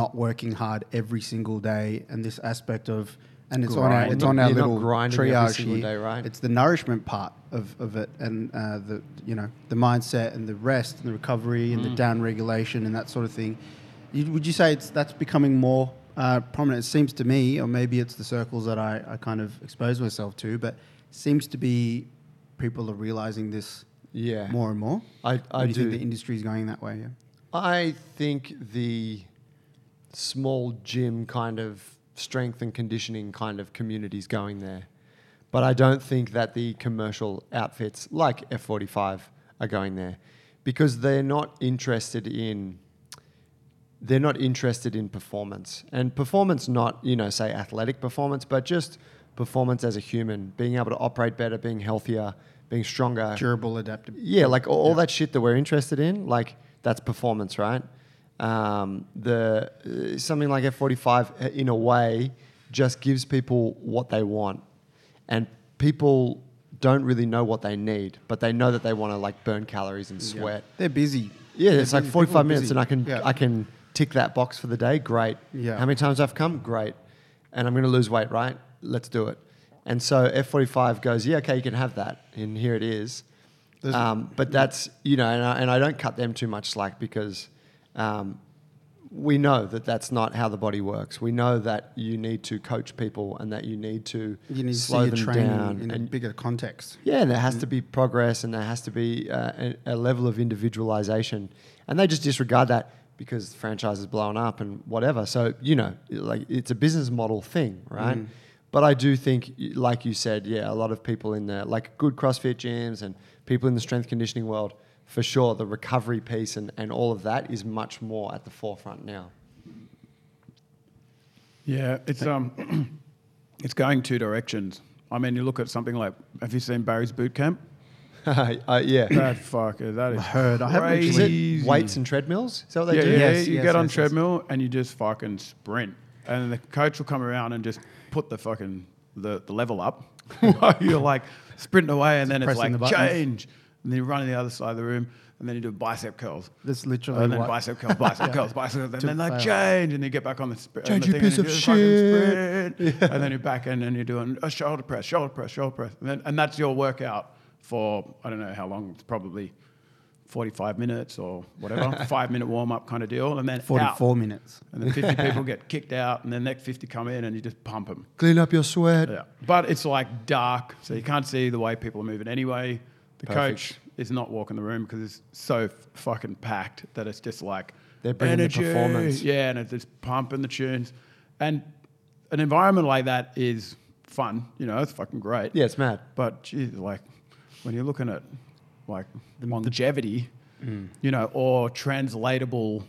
not working hard every single day, and this aspect of and it's on our it's on You're our little triage here. day, right? It's the nourishment part of, of it, and uh, the you know the mindset and the rest and the recovery and the Mm. down regulation and that sort of thing. You, would you say it's that's becoming more uh, prominent? It seems to me, or maybe it's the circles that I, I kind of expose myself to, but seems to be people are realizing this Yeah, more and more. I I do do. think the industry is going that way? Yeah. I think the small gym kind of strength and conditioning kind of communities going there. But I don't think that the commercial outfits like F45 are going there because they're not interested in they're not interested in performance. And performance not, you know, say athletic performance, but just performance as a human, being able to operate better, being healthier, being stronger. Durable, adaptable. Yeah, like all, all that shit that we're interested in, like that's performance, right? Um, the uh, something like F45 uh, in a way just gives people what they want, and people don't really know what they need, but they know that they want to like burn calories and Yeah. sweat. They're busy. Yeah, They're it's like 45 minutes and I can Yeah. I can tick that box for the day. Great. Yeah. How many times I've come? Great. And I'm going to lose weight, right? Let's do it. And so F45 goes, yeah, okay, you can have that. And here it is. Um, but that's, you know, and I, and I don't cut them too much slack because um, we know that that's not how the body works. We know that you need to coach people and that you need to You need to slow your them training down. in a bigger context. yeah, and there has to be progress and there has to be uh, a, a level of individualization. And they just disregard that because the franchise is blowing up and whatever. So, you know, like it's a business model thing, right? Mm. But I do think, like you said, yeah, a lot of people in the, like good CrossFit gyms and people in the strength conditioning world, for sure, the recovery piece and, and all of that is much more at the forefront now. Yeah, it's um, it's going two directions. I mean, you look at something like, have you seen Barry's Boot Camp? uh, yeah. That fucker, that is I heard. I haven't Is crazy. it weights and treadmills? Is that what they yeah, do? yeah, Yes, you yes, get on yes, yes. treadmill and you just fucking sprint, and the coach will come around and just put the fucking the, the level up you're like sprinting away, and then it's like the change, and then you run to the other side of the room, and then you do bicep curls. That's literally And then what. bicep curls, bicep curls, bicep curls, and To then they fail. change, and you get back on the, sp- on Change, the you thing, piece of you do the fucking shit. sprint, and then you're back in, and you're doing a shoulder press, shoulder press, shoulder press, and, then, and that's your workout for I don't know how long. It's probably 45 minutes or whatever, five minute warm up kind of deal, and then out. 44 minutes. And then 50 people get kicked out, and the next 50 come in, and you just pump them. Clean up your sweat. Yeah. But it's like dark, so you can't see the way people are moving anyway. The Perfect. coach is not walking the room because it's so f- fucking packed that it's just like They're bringing the energy. performance. Yeah, and it's just pumping the tunes. And an environment like that is fun, you know, it's fucking great. Yeah, it's mad. But geez, like when you're looking at like the, longevity, you know, or translatable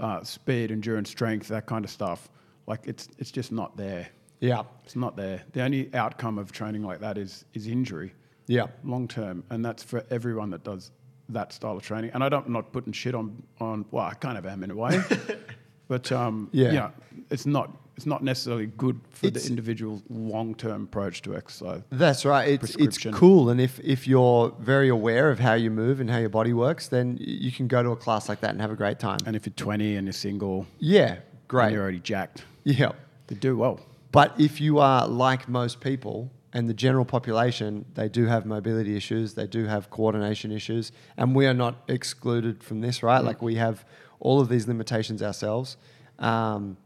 uh, speed, endurance, strength, that kind of stuff, like it's it's just not there. Yeah. It's not there. The only outcome of training like that is is injury, Yeah. long term, and that's for everyone that does that style of training. And I don't, I'm not putting shit on on. Well, I kind of am in a way, but um, Yeah. you know, it's not it's not necessarily good for It's- the individual's long term approach to exercise. That's right. It's it's cool, and if if you're very aware of how you move and how your body works, then you can go to a class like that and have a great time. And if you're 20 and you're single, yeah, and great. you're already jacked, Yeah, they do well. but if you are like most people and the general population, they do have mobility issues, they do have coordination issues, and we are not excluded from this, right? Like we have all of these limitations ourselves, um,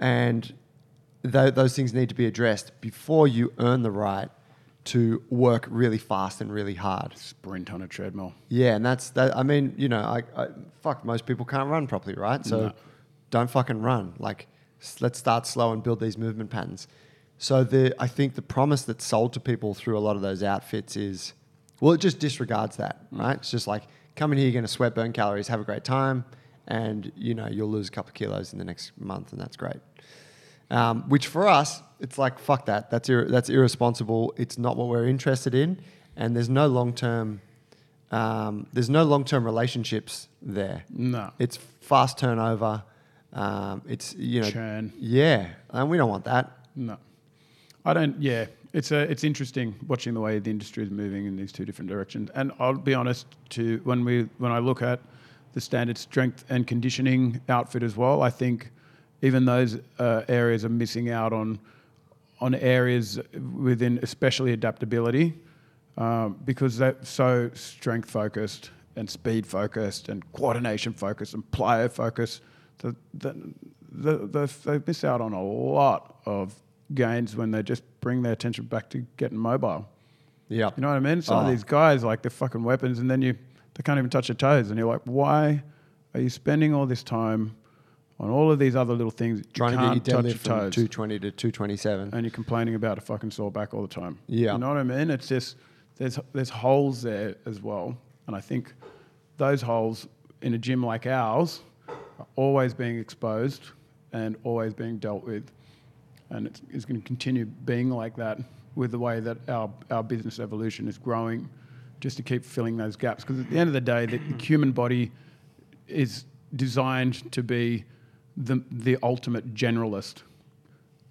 and th- those things need to be addressed before you earn the right to work really fast and really hard. Sprint on a treadmill. Yeah, and that's that. I mean, you know, I, I fuck most people can't run properly, right? So No. don't fucking run. Like, let's start slow and build these movement patterns. So the I think the promise that's sold to people through a lot of those outfits is, well, it just disregards that, mm. right? It's just like come in here, you're going to sweat, burn calories, have a great time, and you know you'll lose a couple of kilos in the next month, and that's great. Um, which for us, it's like fuck that. That's ir- that's irresponsible. It's not what we're interested in, and there's no long term. Um, there's no long term relationships there. No. It's fast turnover. Um, it's you know Churn. Yeah, and we don't want that. No, I don't. Yeah, it's a, it's interesting watching the way the industry is moving in these two different directions. And I'll be honest, to when we when I look at the standard strength and conditioning outfit as well, I think even those uh, areas are missing out on on areas within, especially adaptability, um, because they're so strength focused and speed focused and coordination focused and plyo focused. That, that, the, the, they miss out on a lot of gains when they just bring their attention back to getting mobile. Yeah, You know what I mean? Some Oh. of these guys, like, they're fucking weapons, and then you they can't even touch their toes, and you're like, why are you spending all this time on all of these other little things? You trying to get can't your touch your from toes, 220 to 227. and you're complaining about a fucking sore back all the time. Yeah. you know what I mean? It's just there's there's holes there as well, and I think those holes in a gym like ours are always being exposed and always being dealt with, and it's, it's going to continue being like that with the way that our, our business evolution is growing, just to keep filling those gaps. Because at the end of the day, the, the human body is designed to be the, the ultimate generalist,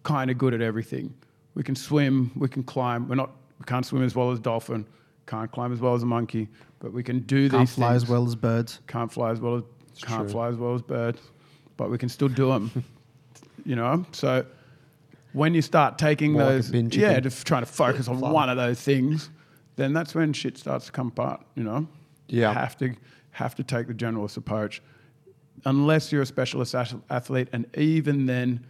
kind of good at everything, We can swim, we can climb. We're not, we can't swim as well as a dolphin, can't climb as well as a monkey, but we can do Can't these fly things. as well as birds. Can't fly as well as can't true. fly as well as birds, but we can still do them. you know, so when you start taking More those, bin yeah, just trying to focus on one of those things, then that's when shit starts to come apart. You know, Yeah. you have to have to take the generalist approach, unless you're a specialist athlete, and even then,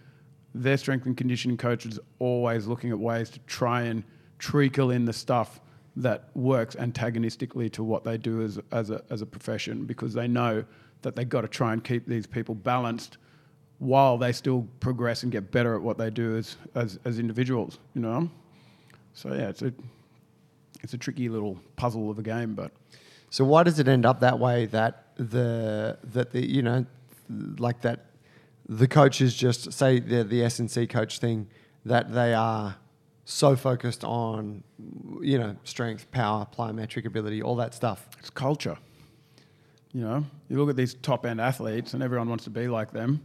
their strength and conditioning coach is always looking at ways to try and treacle in the stuff that works antagonistically to what they do as, as, a, as a profession because they know that they've got to try and keep these people balanced while they still progress and get better at what they do as, as, as individuals, you know? So, yeah, it's a, it's a tricky little puzzle of a game, but So why does it end up that way? That the that the you know like that the coaches just say the the S and C coach thing that they are so focused on you know strength, power, plyometric ability, all that stuff. it's culture. You know, you look at these top end athletes, and everyone wants to be like them.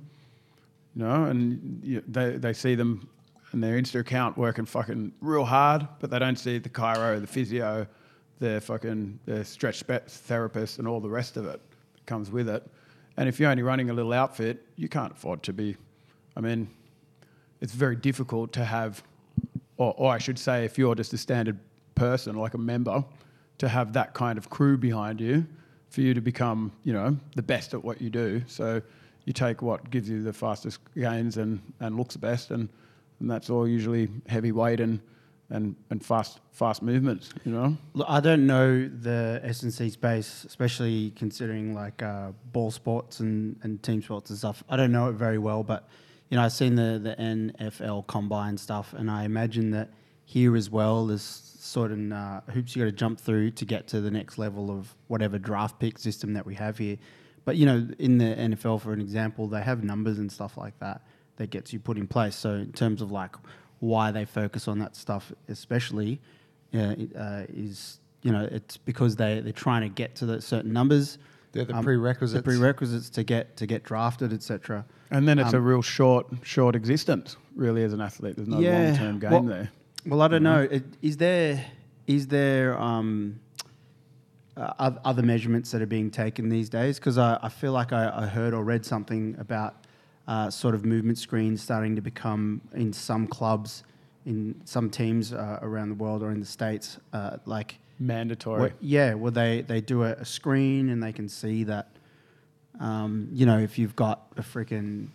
You know, and you, they they see them in their Insta account working fucking real hard, but they don't see the chiro, the physio, the fucking the stretch therapist, and all the rest of it that comes with it. And if you're only running a little outfit, you can't afford to be. I mean, it's very difficult to have, or, or I should say, if you're just a standard person, like a member, to have that kind of crew behind you for you to become, you know, the best at what you do. So you take what gives you the fastest gains and, and looks best, and, and that's all usually heavy weight and, and, and fast fast movements, you know? Look, I don't know the S and C space, especially considering like uh, ball sports and, and team sports and stuff. I don't know it very well, but you know I've seen the the NFL combine stuff, and I imagine that here as well there's certain uh, hoops you got to jump through to get to the next level of whatever draft pick system that we have here. But you know, in the NFL, for an example, they have numbers and stuff like that that gets you put in place. So in terms of like why they focus on that stuff, especially, uh, uh, is you know it's because they they're trying to get to the certain numbers. They're the um, prerequisites. The prerequisites to get to get drafted, etc. And then it's a Um, real short short existence, really, as an athlete. There's no Yeah. long term game Well- there. Well, I don't know. It, is there is there um, uh, other measurements that are being taken these days? Because I, I feel like I, I heard or read something about uh, sort of movement screens starting to become in some clubs, in some teams uh, around the world or in the states, uh, like Mandatory. what, yeah, well they they do a, a screen and they can see that. Um, you know, if you've got a freaking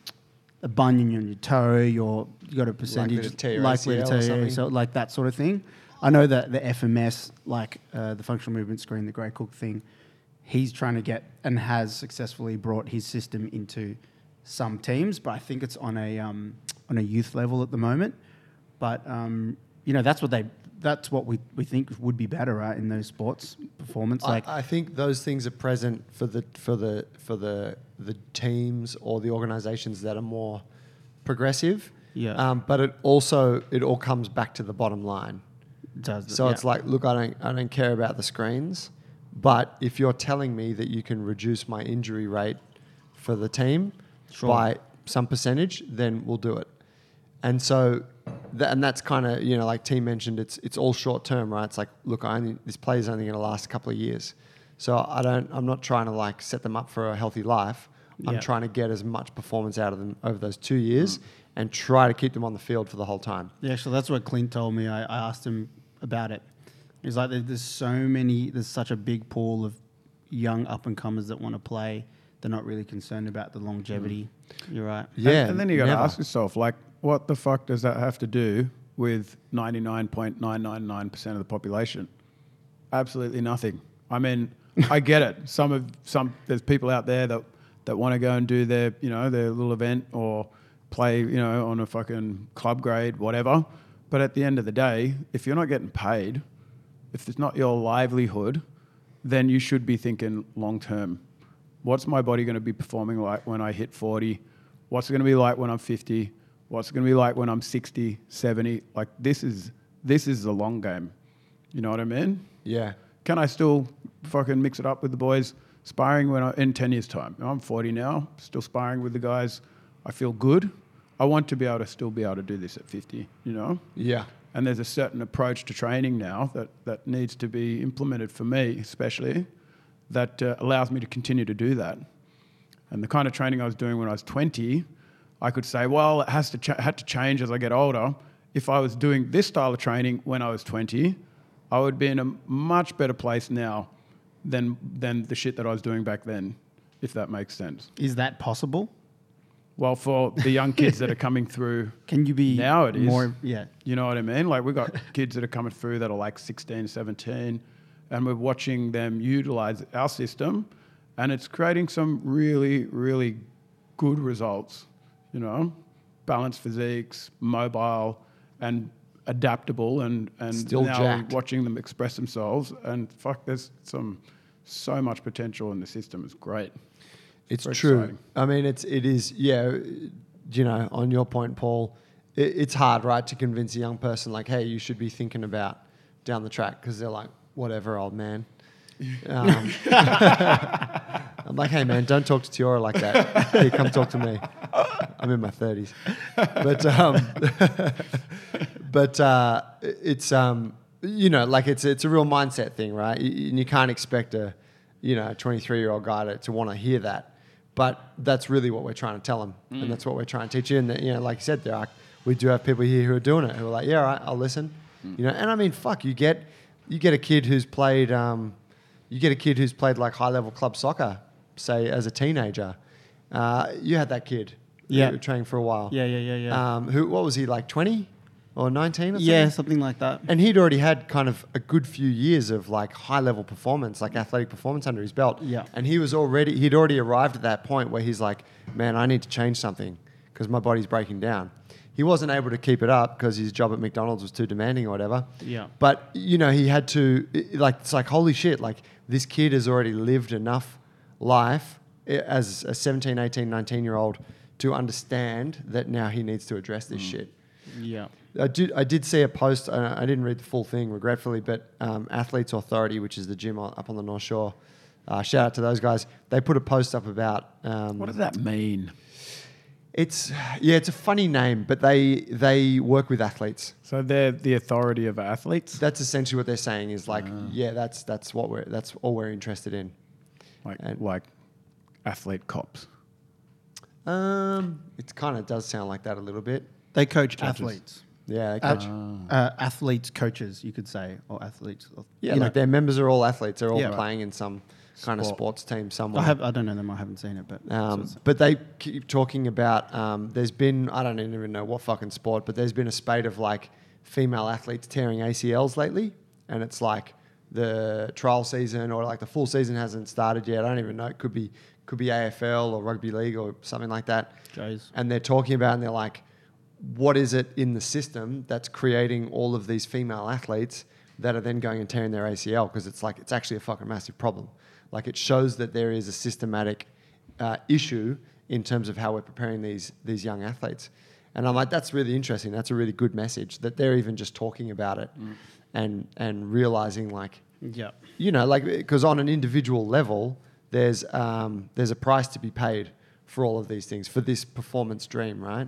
a bunion on your toe, you're you got a percentage likely to tear your something. ACL, like that sort of thing. I know that the FMS, like uh, the functional movement screen, the Gray Cook thing, he's trying to get and has successfully brought his system into some teams, but I think it's on a um, on a youth level at the moment. But um, you know, that's what they that's what we, we think would be better right, in those sports performance. Like I, I think those things are present for the for the for the the teams or the organizations that are more progressive. Yeah. Um, but it also it all comes back to the bottom line. does So yeah. it's like, look, I don't I don't care about the screens, but if you're telling me that you can reduce my injury rate for the team Sure. by some percentage, then we'll do it. And so, th- and that's kind of you know like T mentioned, it's it's all short term, right? It's like, look, I only, this player's only going to last a couple of years, so I don't. I'm not trying to like set them up for a healthy life. I'm Yeah. trying to get as much performance out of them over those two years, mm. and try to keep them on the field for the whole time. Yeah, actually, that's what Clint told me. I, I asked him about it. He's like, there's so many, there's such a big pool of young up and comers that want to play. They're not really concerned about the longevity. Mm. You're right. Yeah, And, then you got to ask yourself, like, what the fuck does that have to do with 99.999% of the population? Absolutely nothing. I mean, I get it. Some of some there's people out there that that want to go and do their you know their little event or play you know on a fucking club grade whatever. But at the end of the day, if you're not getting paid, if it's not your livelihood, then you should be thinking long term. What's my body going to be performing like when I hit 40? What's it going to be like when I'm 50? What's it going to be like when I'm 60, 70? Like this is this is the long game. You know what I mean? Yeah. Can I still fucking mix it up with the boys sparring when I, in 10 years time? I'm 40 now, still sparring with the guys. I feel good. I want to be able to still be able to do this at 50, you know? Yeah. And there's a certain approach to training now that, that needs to be implemented for me, especially, that uh, allows me to continue to do that. And the kind of training I was doing when I was 20, I could say, well, it has to ch- had to change as I get older. If I was doing this style of training when I was 20, I would be in a much better place now than, than the shit that I was doing back then, if that makes sense. Is that possible? Well, for the young kids that are coming through Can you be Now it is. more? Yeah. You know what I mean? Like we've got kids that are coming through that are like 16, 17, and we're watching them utilize our system, and it's creating some really, really good results. You know, balanced physiques, mobile, and adaptable, and and Still now jacked. watching them express themselves. And fuck, there's some so much potential in the system. It's great. It's true. exciting. I mean, it's it is. Yeah, you know, on your point, Paul, it, it's hard, right, to convince a young person like, hey, you should be thinking about down the track because they're like, whatever, old man. Um, I'm like, hey, man, don't talk to Tiora like that. Here, come talk to me. I'm in my 30s, but um, but uh, it's um, you know, like it's it's a real mindset thing, right? You, and you can't expect a you know 23 year old guy to, to want to hear that, but that's really what we're trying to tell them, and that's what we're trying to teach you. And that, you know, like you said, there are we do have people here who are doing it who are like, yeah, all right, I'll listen. You know, and I mean, fuck, you get you get a kid who's played um, you get a kid who's played like high level club soccer, say as a teenager. Uh, you had that kid, Yeah. training for a while. Yeah, yeah, yeah, yeah. Um, who what was he like twenty or nineteen? Or yeah, something like that. And he'd already had kind of a good few years of like high level performance, like athletic performance under his belt. Yeah. And he was already, he'd already arrived at that point where he's like, man, I need to change something because my body's breaking down. He wasn't able to keep it up because his job at McDonald's was too demanding or whatever. Yeah. But, you know, he had to, like, it's like, holy shit, like, this kid has already lived enough life as a 17, 18, 19 year old to understand that now he needs to address this shit. Yeah. I did. I did see a post. Uh, I didn't read the full thing, regretfully, but um, Athletes Authority, which is the gym on, up on the North Shore, uh, shout out to those guys. They put a post up about. Um, What does that mean? It's yeah, it's a funny name, but they they work with athletes. So they're the authority of athletes, That's essentially what they're saying. Is like, yeah, that's that's what we're that's all we're interested in. like and- like athlete cops. Um, it kind of does sound like that a little bit. They coach Judges. athletes. Yeah, they Uh, coach. uh, athletes, coaches, you could say, or athletes. or- yeah, like know. their members are all athletes. They're all Yeah. playing in some kind of sports team somewhere. I have. I don't know them. I haven't seen it, but Um, but they keep talking about um, there's been I don't even know what fucking sport, but there's been a spate of like female athletes tearing ACLs lately, and it's like the trial season or like the full season hasn't started yet. I don't even know. It could be could be AFL or rugby league or something like that. Jeez. And they're talking about and they're like, what is it in the system that's creating all of these female athletes that are then going and tearing their ACL? Because it's like it's actually a fucking massive problem. Like it shows that there is a systematic uh, issue in terms of how we're preparing these these young athletes. And I'm like, that's really interesting. That's a really good message that they're even just talking about it and and realizing like yeah. you know, like because on an individual level, there's um, there's a price to be paid for all of these things for this performance dream, right?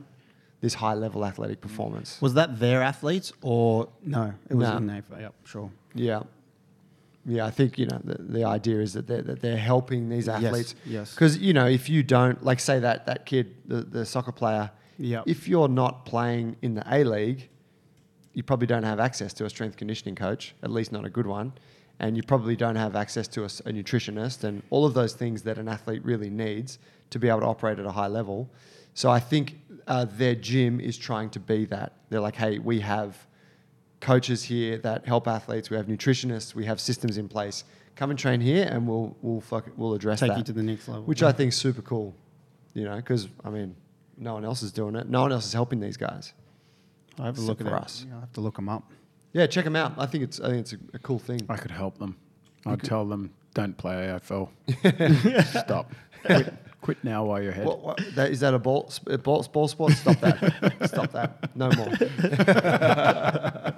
This high level athletic performance. Was that their athletes or no? It was No. in AFL. Yep, sure. Yeah, yeah. I think you know the, the idea is that they're, that they're helping these athletes. yes. Because you know, if you don't like, say that that kid, the, the soccer player, Yep. if you're not playing in the A League, you probably don't have access to a strength conditioning coach, at least not a good one. And you probably don't have access to a nutritionist and all of those things that an athlete really needs to be able to operate at a high level. So I think uh, their gym is trying to be that. They're like, hey, we have coaches here that help athletes. We have nutritionists. We have systems in place. Come and train here, and we'll we'll fuck, we'll address Take that you to the next level. which I think is super cool. You know, because I mean, no one else is doing it. No one else is helping these guys. I have a except look at for it. us. Yeah, I have to look them up. Yeah, check them out. I think it's I think it's a, a cool thing. I could help them. I'd tell them, don't play AFL. Stop. Quit, quit now while you're ahead. What, what, that, is that a ball, sp- a ball, ball sport? Stop that. Stop that. No more.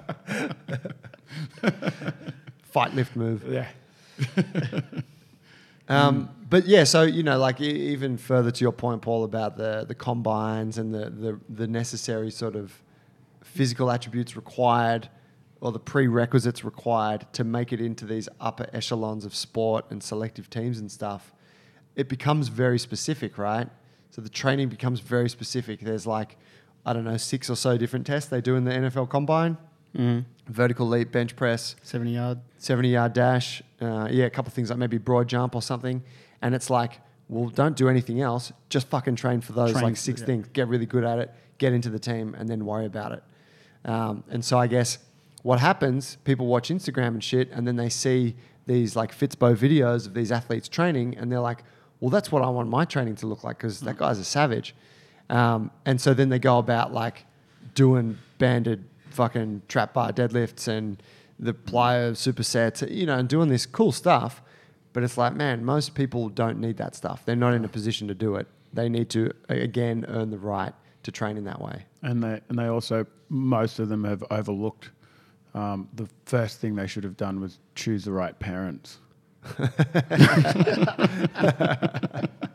Fight lift move. Yeah. Um, But yeah, so you know, like e- even further to your point, Paul, about the the combines and the the, the necessary sort of physical attributes required or the prerequisites required to make it into these upper echelons of sport and selective teams and stuff, it becomes very specific, right? So the training becomes very specific. There's like, I don't know, six or so different tests they do in the NFL combine Mm. vertical leap, bench press, 70 yard. 70 yard dash. Uh, yeah, a couple of things like maybe broad jump or something. And it's like, well, don't do anything else. Just fucking train for those Train like six yeah. things. Get really good at it. Get into the team, and then worry about it. Um, and so I guess what happens, people watch Instagram and shit, and then they see these like Fitzbo videos of these athletes training, and they're like, well, that's what I want my training to look like because that guy's a savage. Um, and so then they go about like doing banded fucking trap bar deadlifts and the plyo supersets, you know, and doing this cool stuff. But it's like, man, most people don't need that stuff. They're not in a position to do it. They need to again earn the right to train in that way. And they and they also most of them have overlooked um, the first thing they should have done was choose the right parents.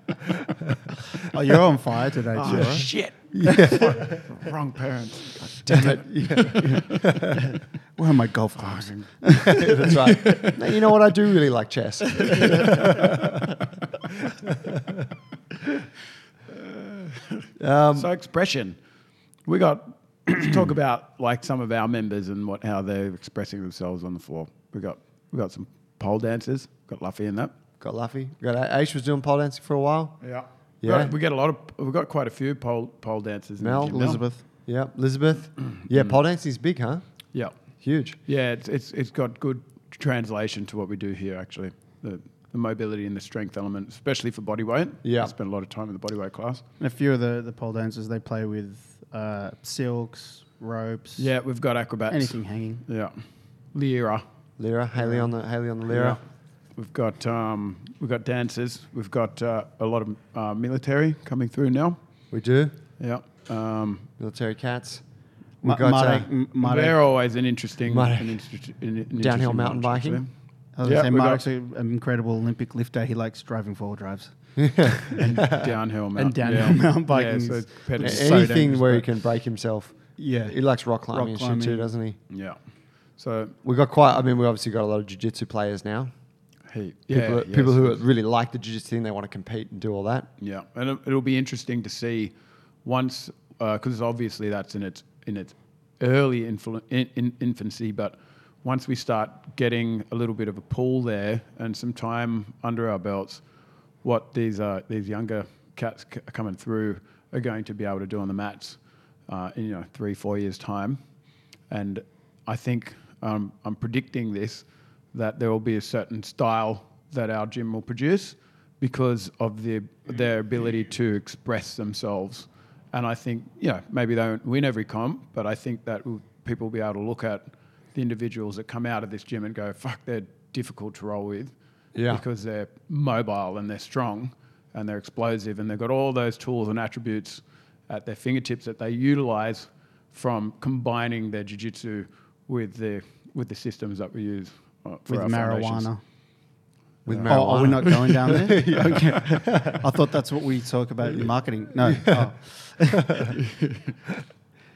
Oh, you're on fire today, Oh, shit! Fuck, Wrong parents. Damn it. Yeah. Where are my golf clubs? That's right. No, you know what? I do really like chess. um, so expression, we got to talk about like some of our members and what how they're expressing themselves on the floor. We got we got some pole dancers. Got Luffy in that. Got Luffy. Got Aish was doing pole dancing for a while. Yeah. Yeah. we get a lot of we've got quite a few pole pole dancers. in Mel. Elizabeth. Yeah, Elizabeth. Yeah, pole dancing is big, huh? Yeah. Huge. Yeah, it's, it's it's got good translation to what we do here. Actually, the the mobility and the strength element, especially for body weight. Yeah. I spent a lot of time in the body weight class. And a few of the, the pole dancers, they play with uh, silks, ropes, Yeah, we've got acrobats. anything hanging. Yeah, Lyra. Lyra, Haley on the Haley on the Lyra. We've got um, we've got dancers. We've got uh, a lot of uh, military coming through now. We do Yeah. Um, military cats. We Ma- got uh, M- Marek- they're always an interesting, an interest- an- an Downhill mountain biking. I was Yeah, gonna say got- an incredible Olympic lifter. He likes driving four drives. and downhill mountain. And downhill yeah. mountain biking Yeah, so. It's so anything where he can break himself. Yeah. He likes rock climbing Rock and shit too, doesn't he? Yeah. So we've got quite. I mean, we obviously got a lot of jiu-jitsu players now. He, People, yeah, that- yes, people who really like the jiu-jitsu thing, they want to compete and do all that. Yeah, and it- it'll be interesting to see once because obviously that's in its in its early influ- in, in infancy, but once we start getting a little bit of a pool there and some time under our belts, what these uh, these younger cats c- coming through are going to be able to do on the mats uh, in you know three four years time, and I think um, I'm predicting this that there will be a certain style that our gym will produce because of the, their ability to express themselves. And I think, you know, maybe they won't win every comp, but I think that people will be able to look at the individuals that come out of this gym and go, fuck, they're difficult to roll with Yeah. because they're mobile and they're strong and they're explosive and they've got all those tools and attributes at their fingertips that they utilize from combining their jiu-jitsu with the with the systems that we use for with our foundations. marijuana. With Oh, marijuana. are we not going down there? okay. I thought that's what we talk about in marketing. No. Oh.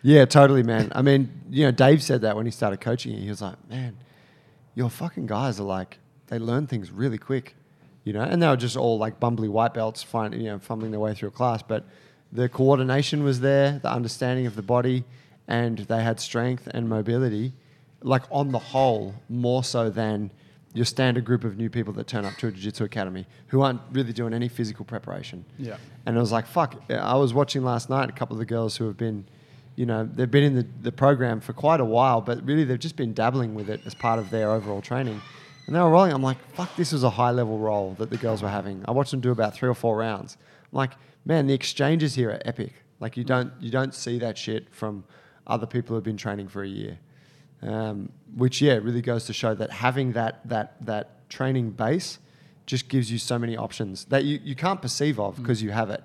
Yeah, totally, man. I mean, you know, Dave said that when he started coaching. It. He was like, "Man, your fucking guys are like, they learn things really quick, you know." And they were just all like bumbly white belts, find, you know, fumbling their way through a class. But the coordination was there, the understanding of the body, and they had strength and mobility, like on the whole, more so than your standard group of new people that turn up to a jiu-jitsu academy who aren't really doing any physical preparation. Yeah. And I was like, fuck. I was watching last night a couple of the girls who have been, you know, they've been in the, the program for quite a while, but really they've just been dabbling with it as part of their overall training. And they were rolling. I'm like, fuck, this was a high level roll that the girls were having. I watched them do about three or four rounds. I'm like, man, the exchanges here are epic. Like you don't you don't see that shit from other people who've been training for a year. Um, which yeah, really goes to show that having that that that training base just gives you so many options that you, you can't perceive of because you have it.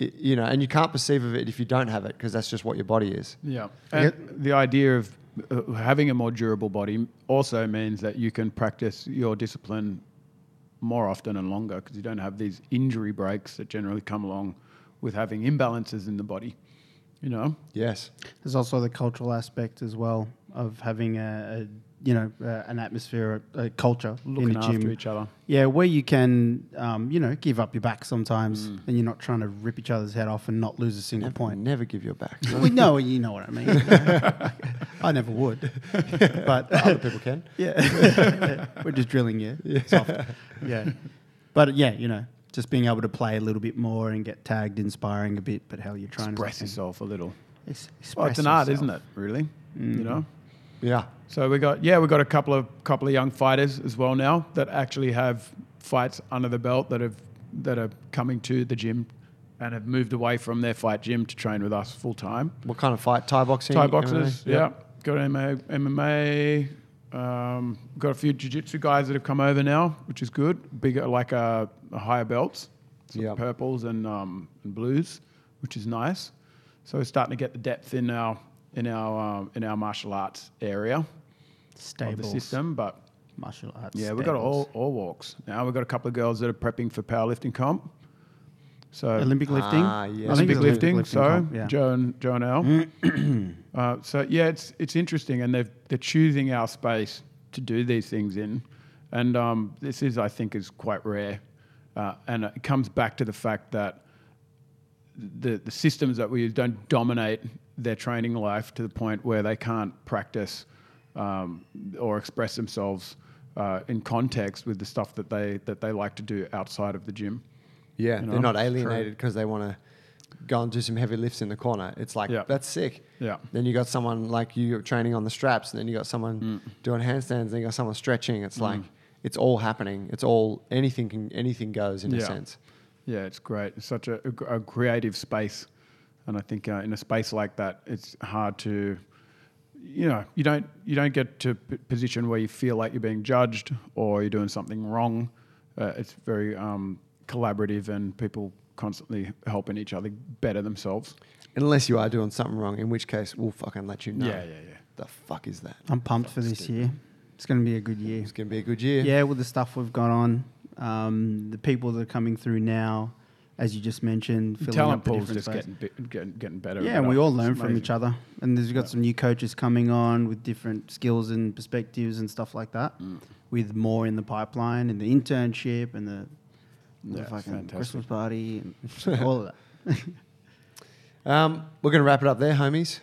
I- you know, and you can't perceive of it if you don't have it because that's just what your body is. Yeah. I And the idea of uh, having a more durable body also means that you can practice your discipline more often and longer because you don't have these injury breaks that generally come along with having imbalances in the body. You know, Yes. There's also the cultural aspect as well of having a, a you know uh, an atmosphere, a, a culture looking in the after gym. each other. Yeah, where you can um, you know give up your back sometimes, Mm. and you're not trying to rip each other's head off and not lose a single Never, point. never give your back. we know you know what I mean. I never would, but Other people can. yeah, we're just drilling you. Soft. Yeah, but yeah, you know, just being able to play a little bit more and get tagged, inspiring a bit. But how you're trying Express to express yourself a little. Ex- Well, it's an art, isn't it? Really, you know. Yeah. So we got yeah, we got a couple of couple of young fighters as well now that actually have fights under the belt that have that are coming to the gym and have moved away from their fight gym to train with us full time. What kind of fight? Thai boxing? Thai boxers, MMA? yeah. Got MMA, MMA. Um, got a few jiu-jitsu guys that have come over now, which is good. Bigger, like uh, higher belts, so Yeah. purples and um, and blues, which is nice. So we're starting to get the depth in our in our um, in our martial arts area of the system. But martial arts. yeah, we've got stables. all, all walks. Now we've got a couple of girls that are prepping for powerlifting comp. So Olympic lifting. Ah, yes. I think Olympic it's lifting. so comp, yeah. Joe and Joe and Al. uh, so yeah, it's it's interesting, and they're they're choosing our space to do these things in, and um, this is I think is quite rare, uh, and it comes back to the fact that the the systems that we use don't dominate their training life to the point where they can't practice um, or express themselves uh, in context with the stuff that they that they like to do outside of the gym. Yeah, You they're not alienated because they want to go and do some heavy lifts in the corner. It's like Yeah. that's sick. Yeah. Then you got someone like you training on the straps, and then you got someone Mm. doing handstands, then you got someone stretching. It's like it's all happening. It's all anything can anything goes in a sense. Yeah, it's great. It's such a, a, a creative space, and I think uh, in a space like that, it's hard to, you know, you don't you don't get to a position where you feel like you're being judged or you're doing something wrong. Uh, it's very um, collaborative, and people constantly helping each other better themselves. Unless you are doing something wrong, in which case we'll fucking let you know. Yeah, yeah, yeah. The fuck is that? I'm pumped for this year. It's going to be a good year. It's gonna be a good year. Yeah, with the stuff we've got on, um, the people that are coming through now, as you just mentioned, filling talent up the pool's just getting, getting getting better. Yeah, and we all learn from each other. And there's got Yeah. some new coaches coming on with different skills and perspectives and stuff like that. Mm. With more in the pipeline and the internship and the, the Yeah, fucking fantastic. Christmas party and all of that. Um, we're gonna wrap it up there, homies.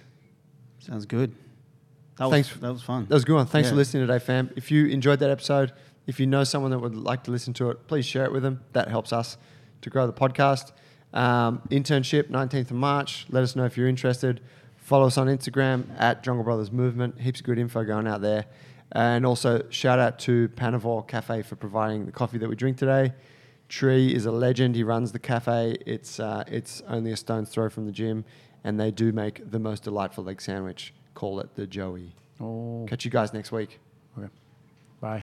Sounds good. That was, Thanks. that was fun. That was a good one. Thanks for listening today, fam. If you enjoyed that episode, if you know someone that would like to listen to it, please share it with them. That helps us to grow the podcast. Um, internship, 19th of March. Let us know if you're interested. Follow us on Instagram at Jungle Brothers Movement. Heaps of good info going out there. And also, shout out to Panavore Cafe for providing the coffee that we drink today. Tree is a legend. He runs the cafe. It's, uh, it's only a stone's throw from the gym, and they do make the most delightful egg sandwich. Call it the Joey. Oh. Catch you guys next week.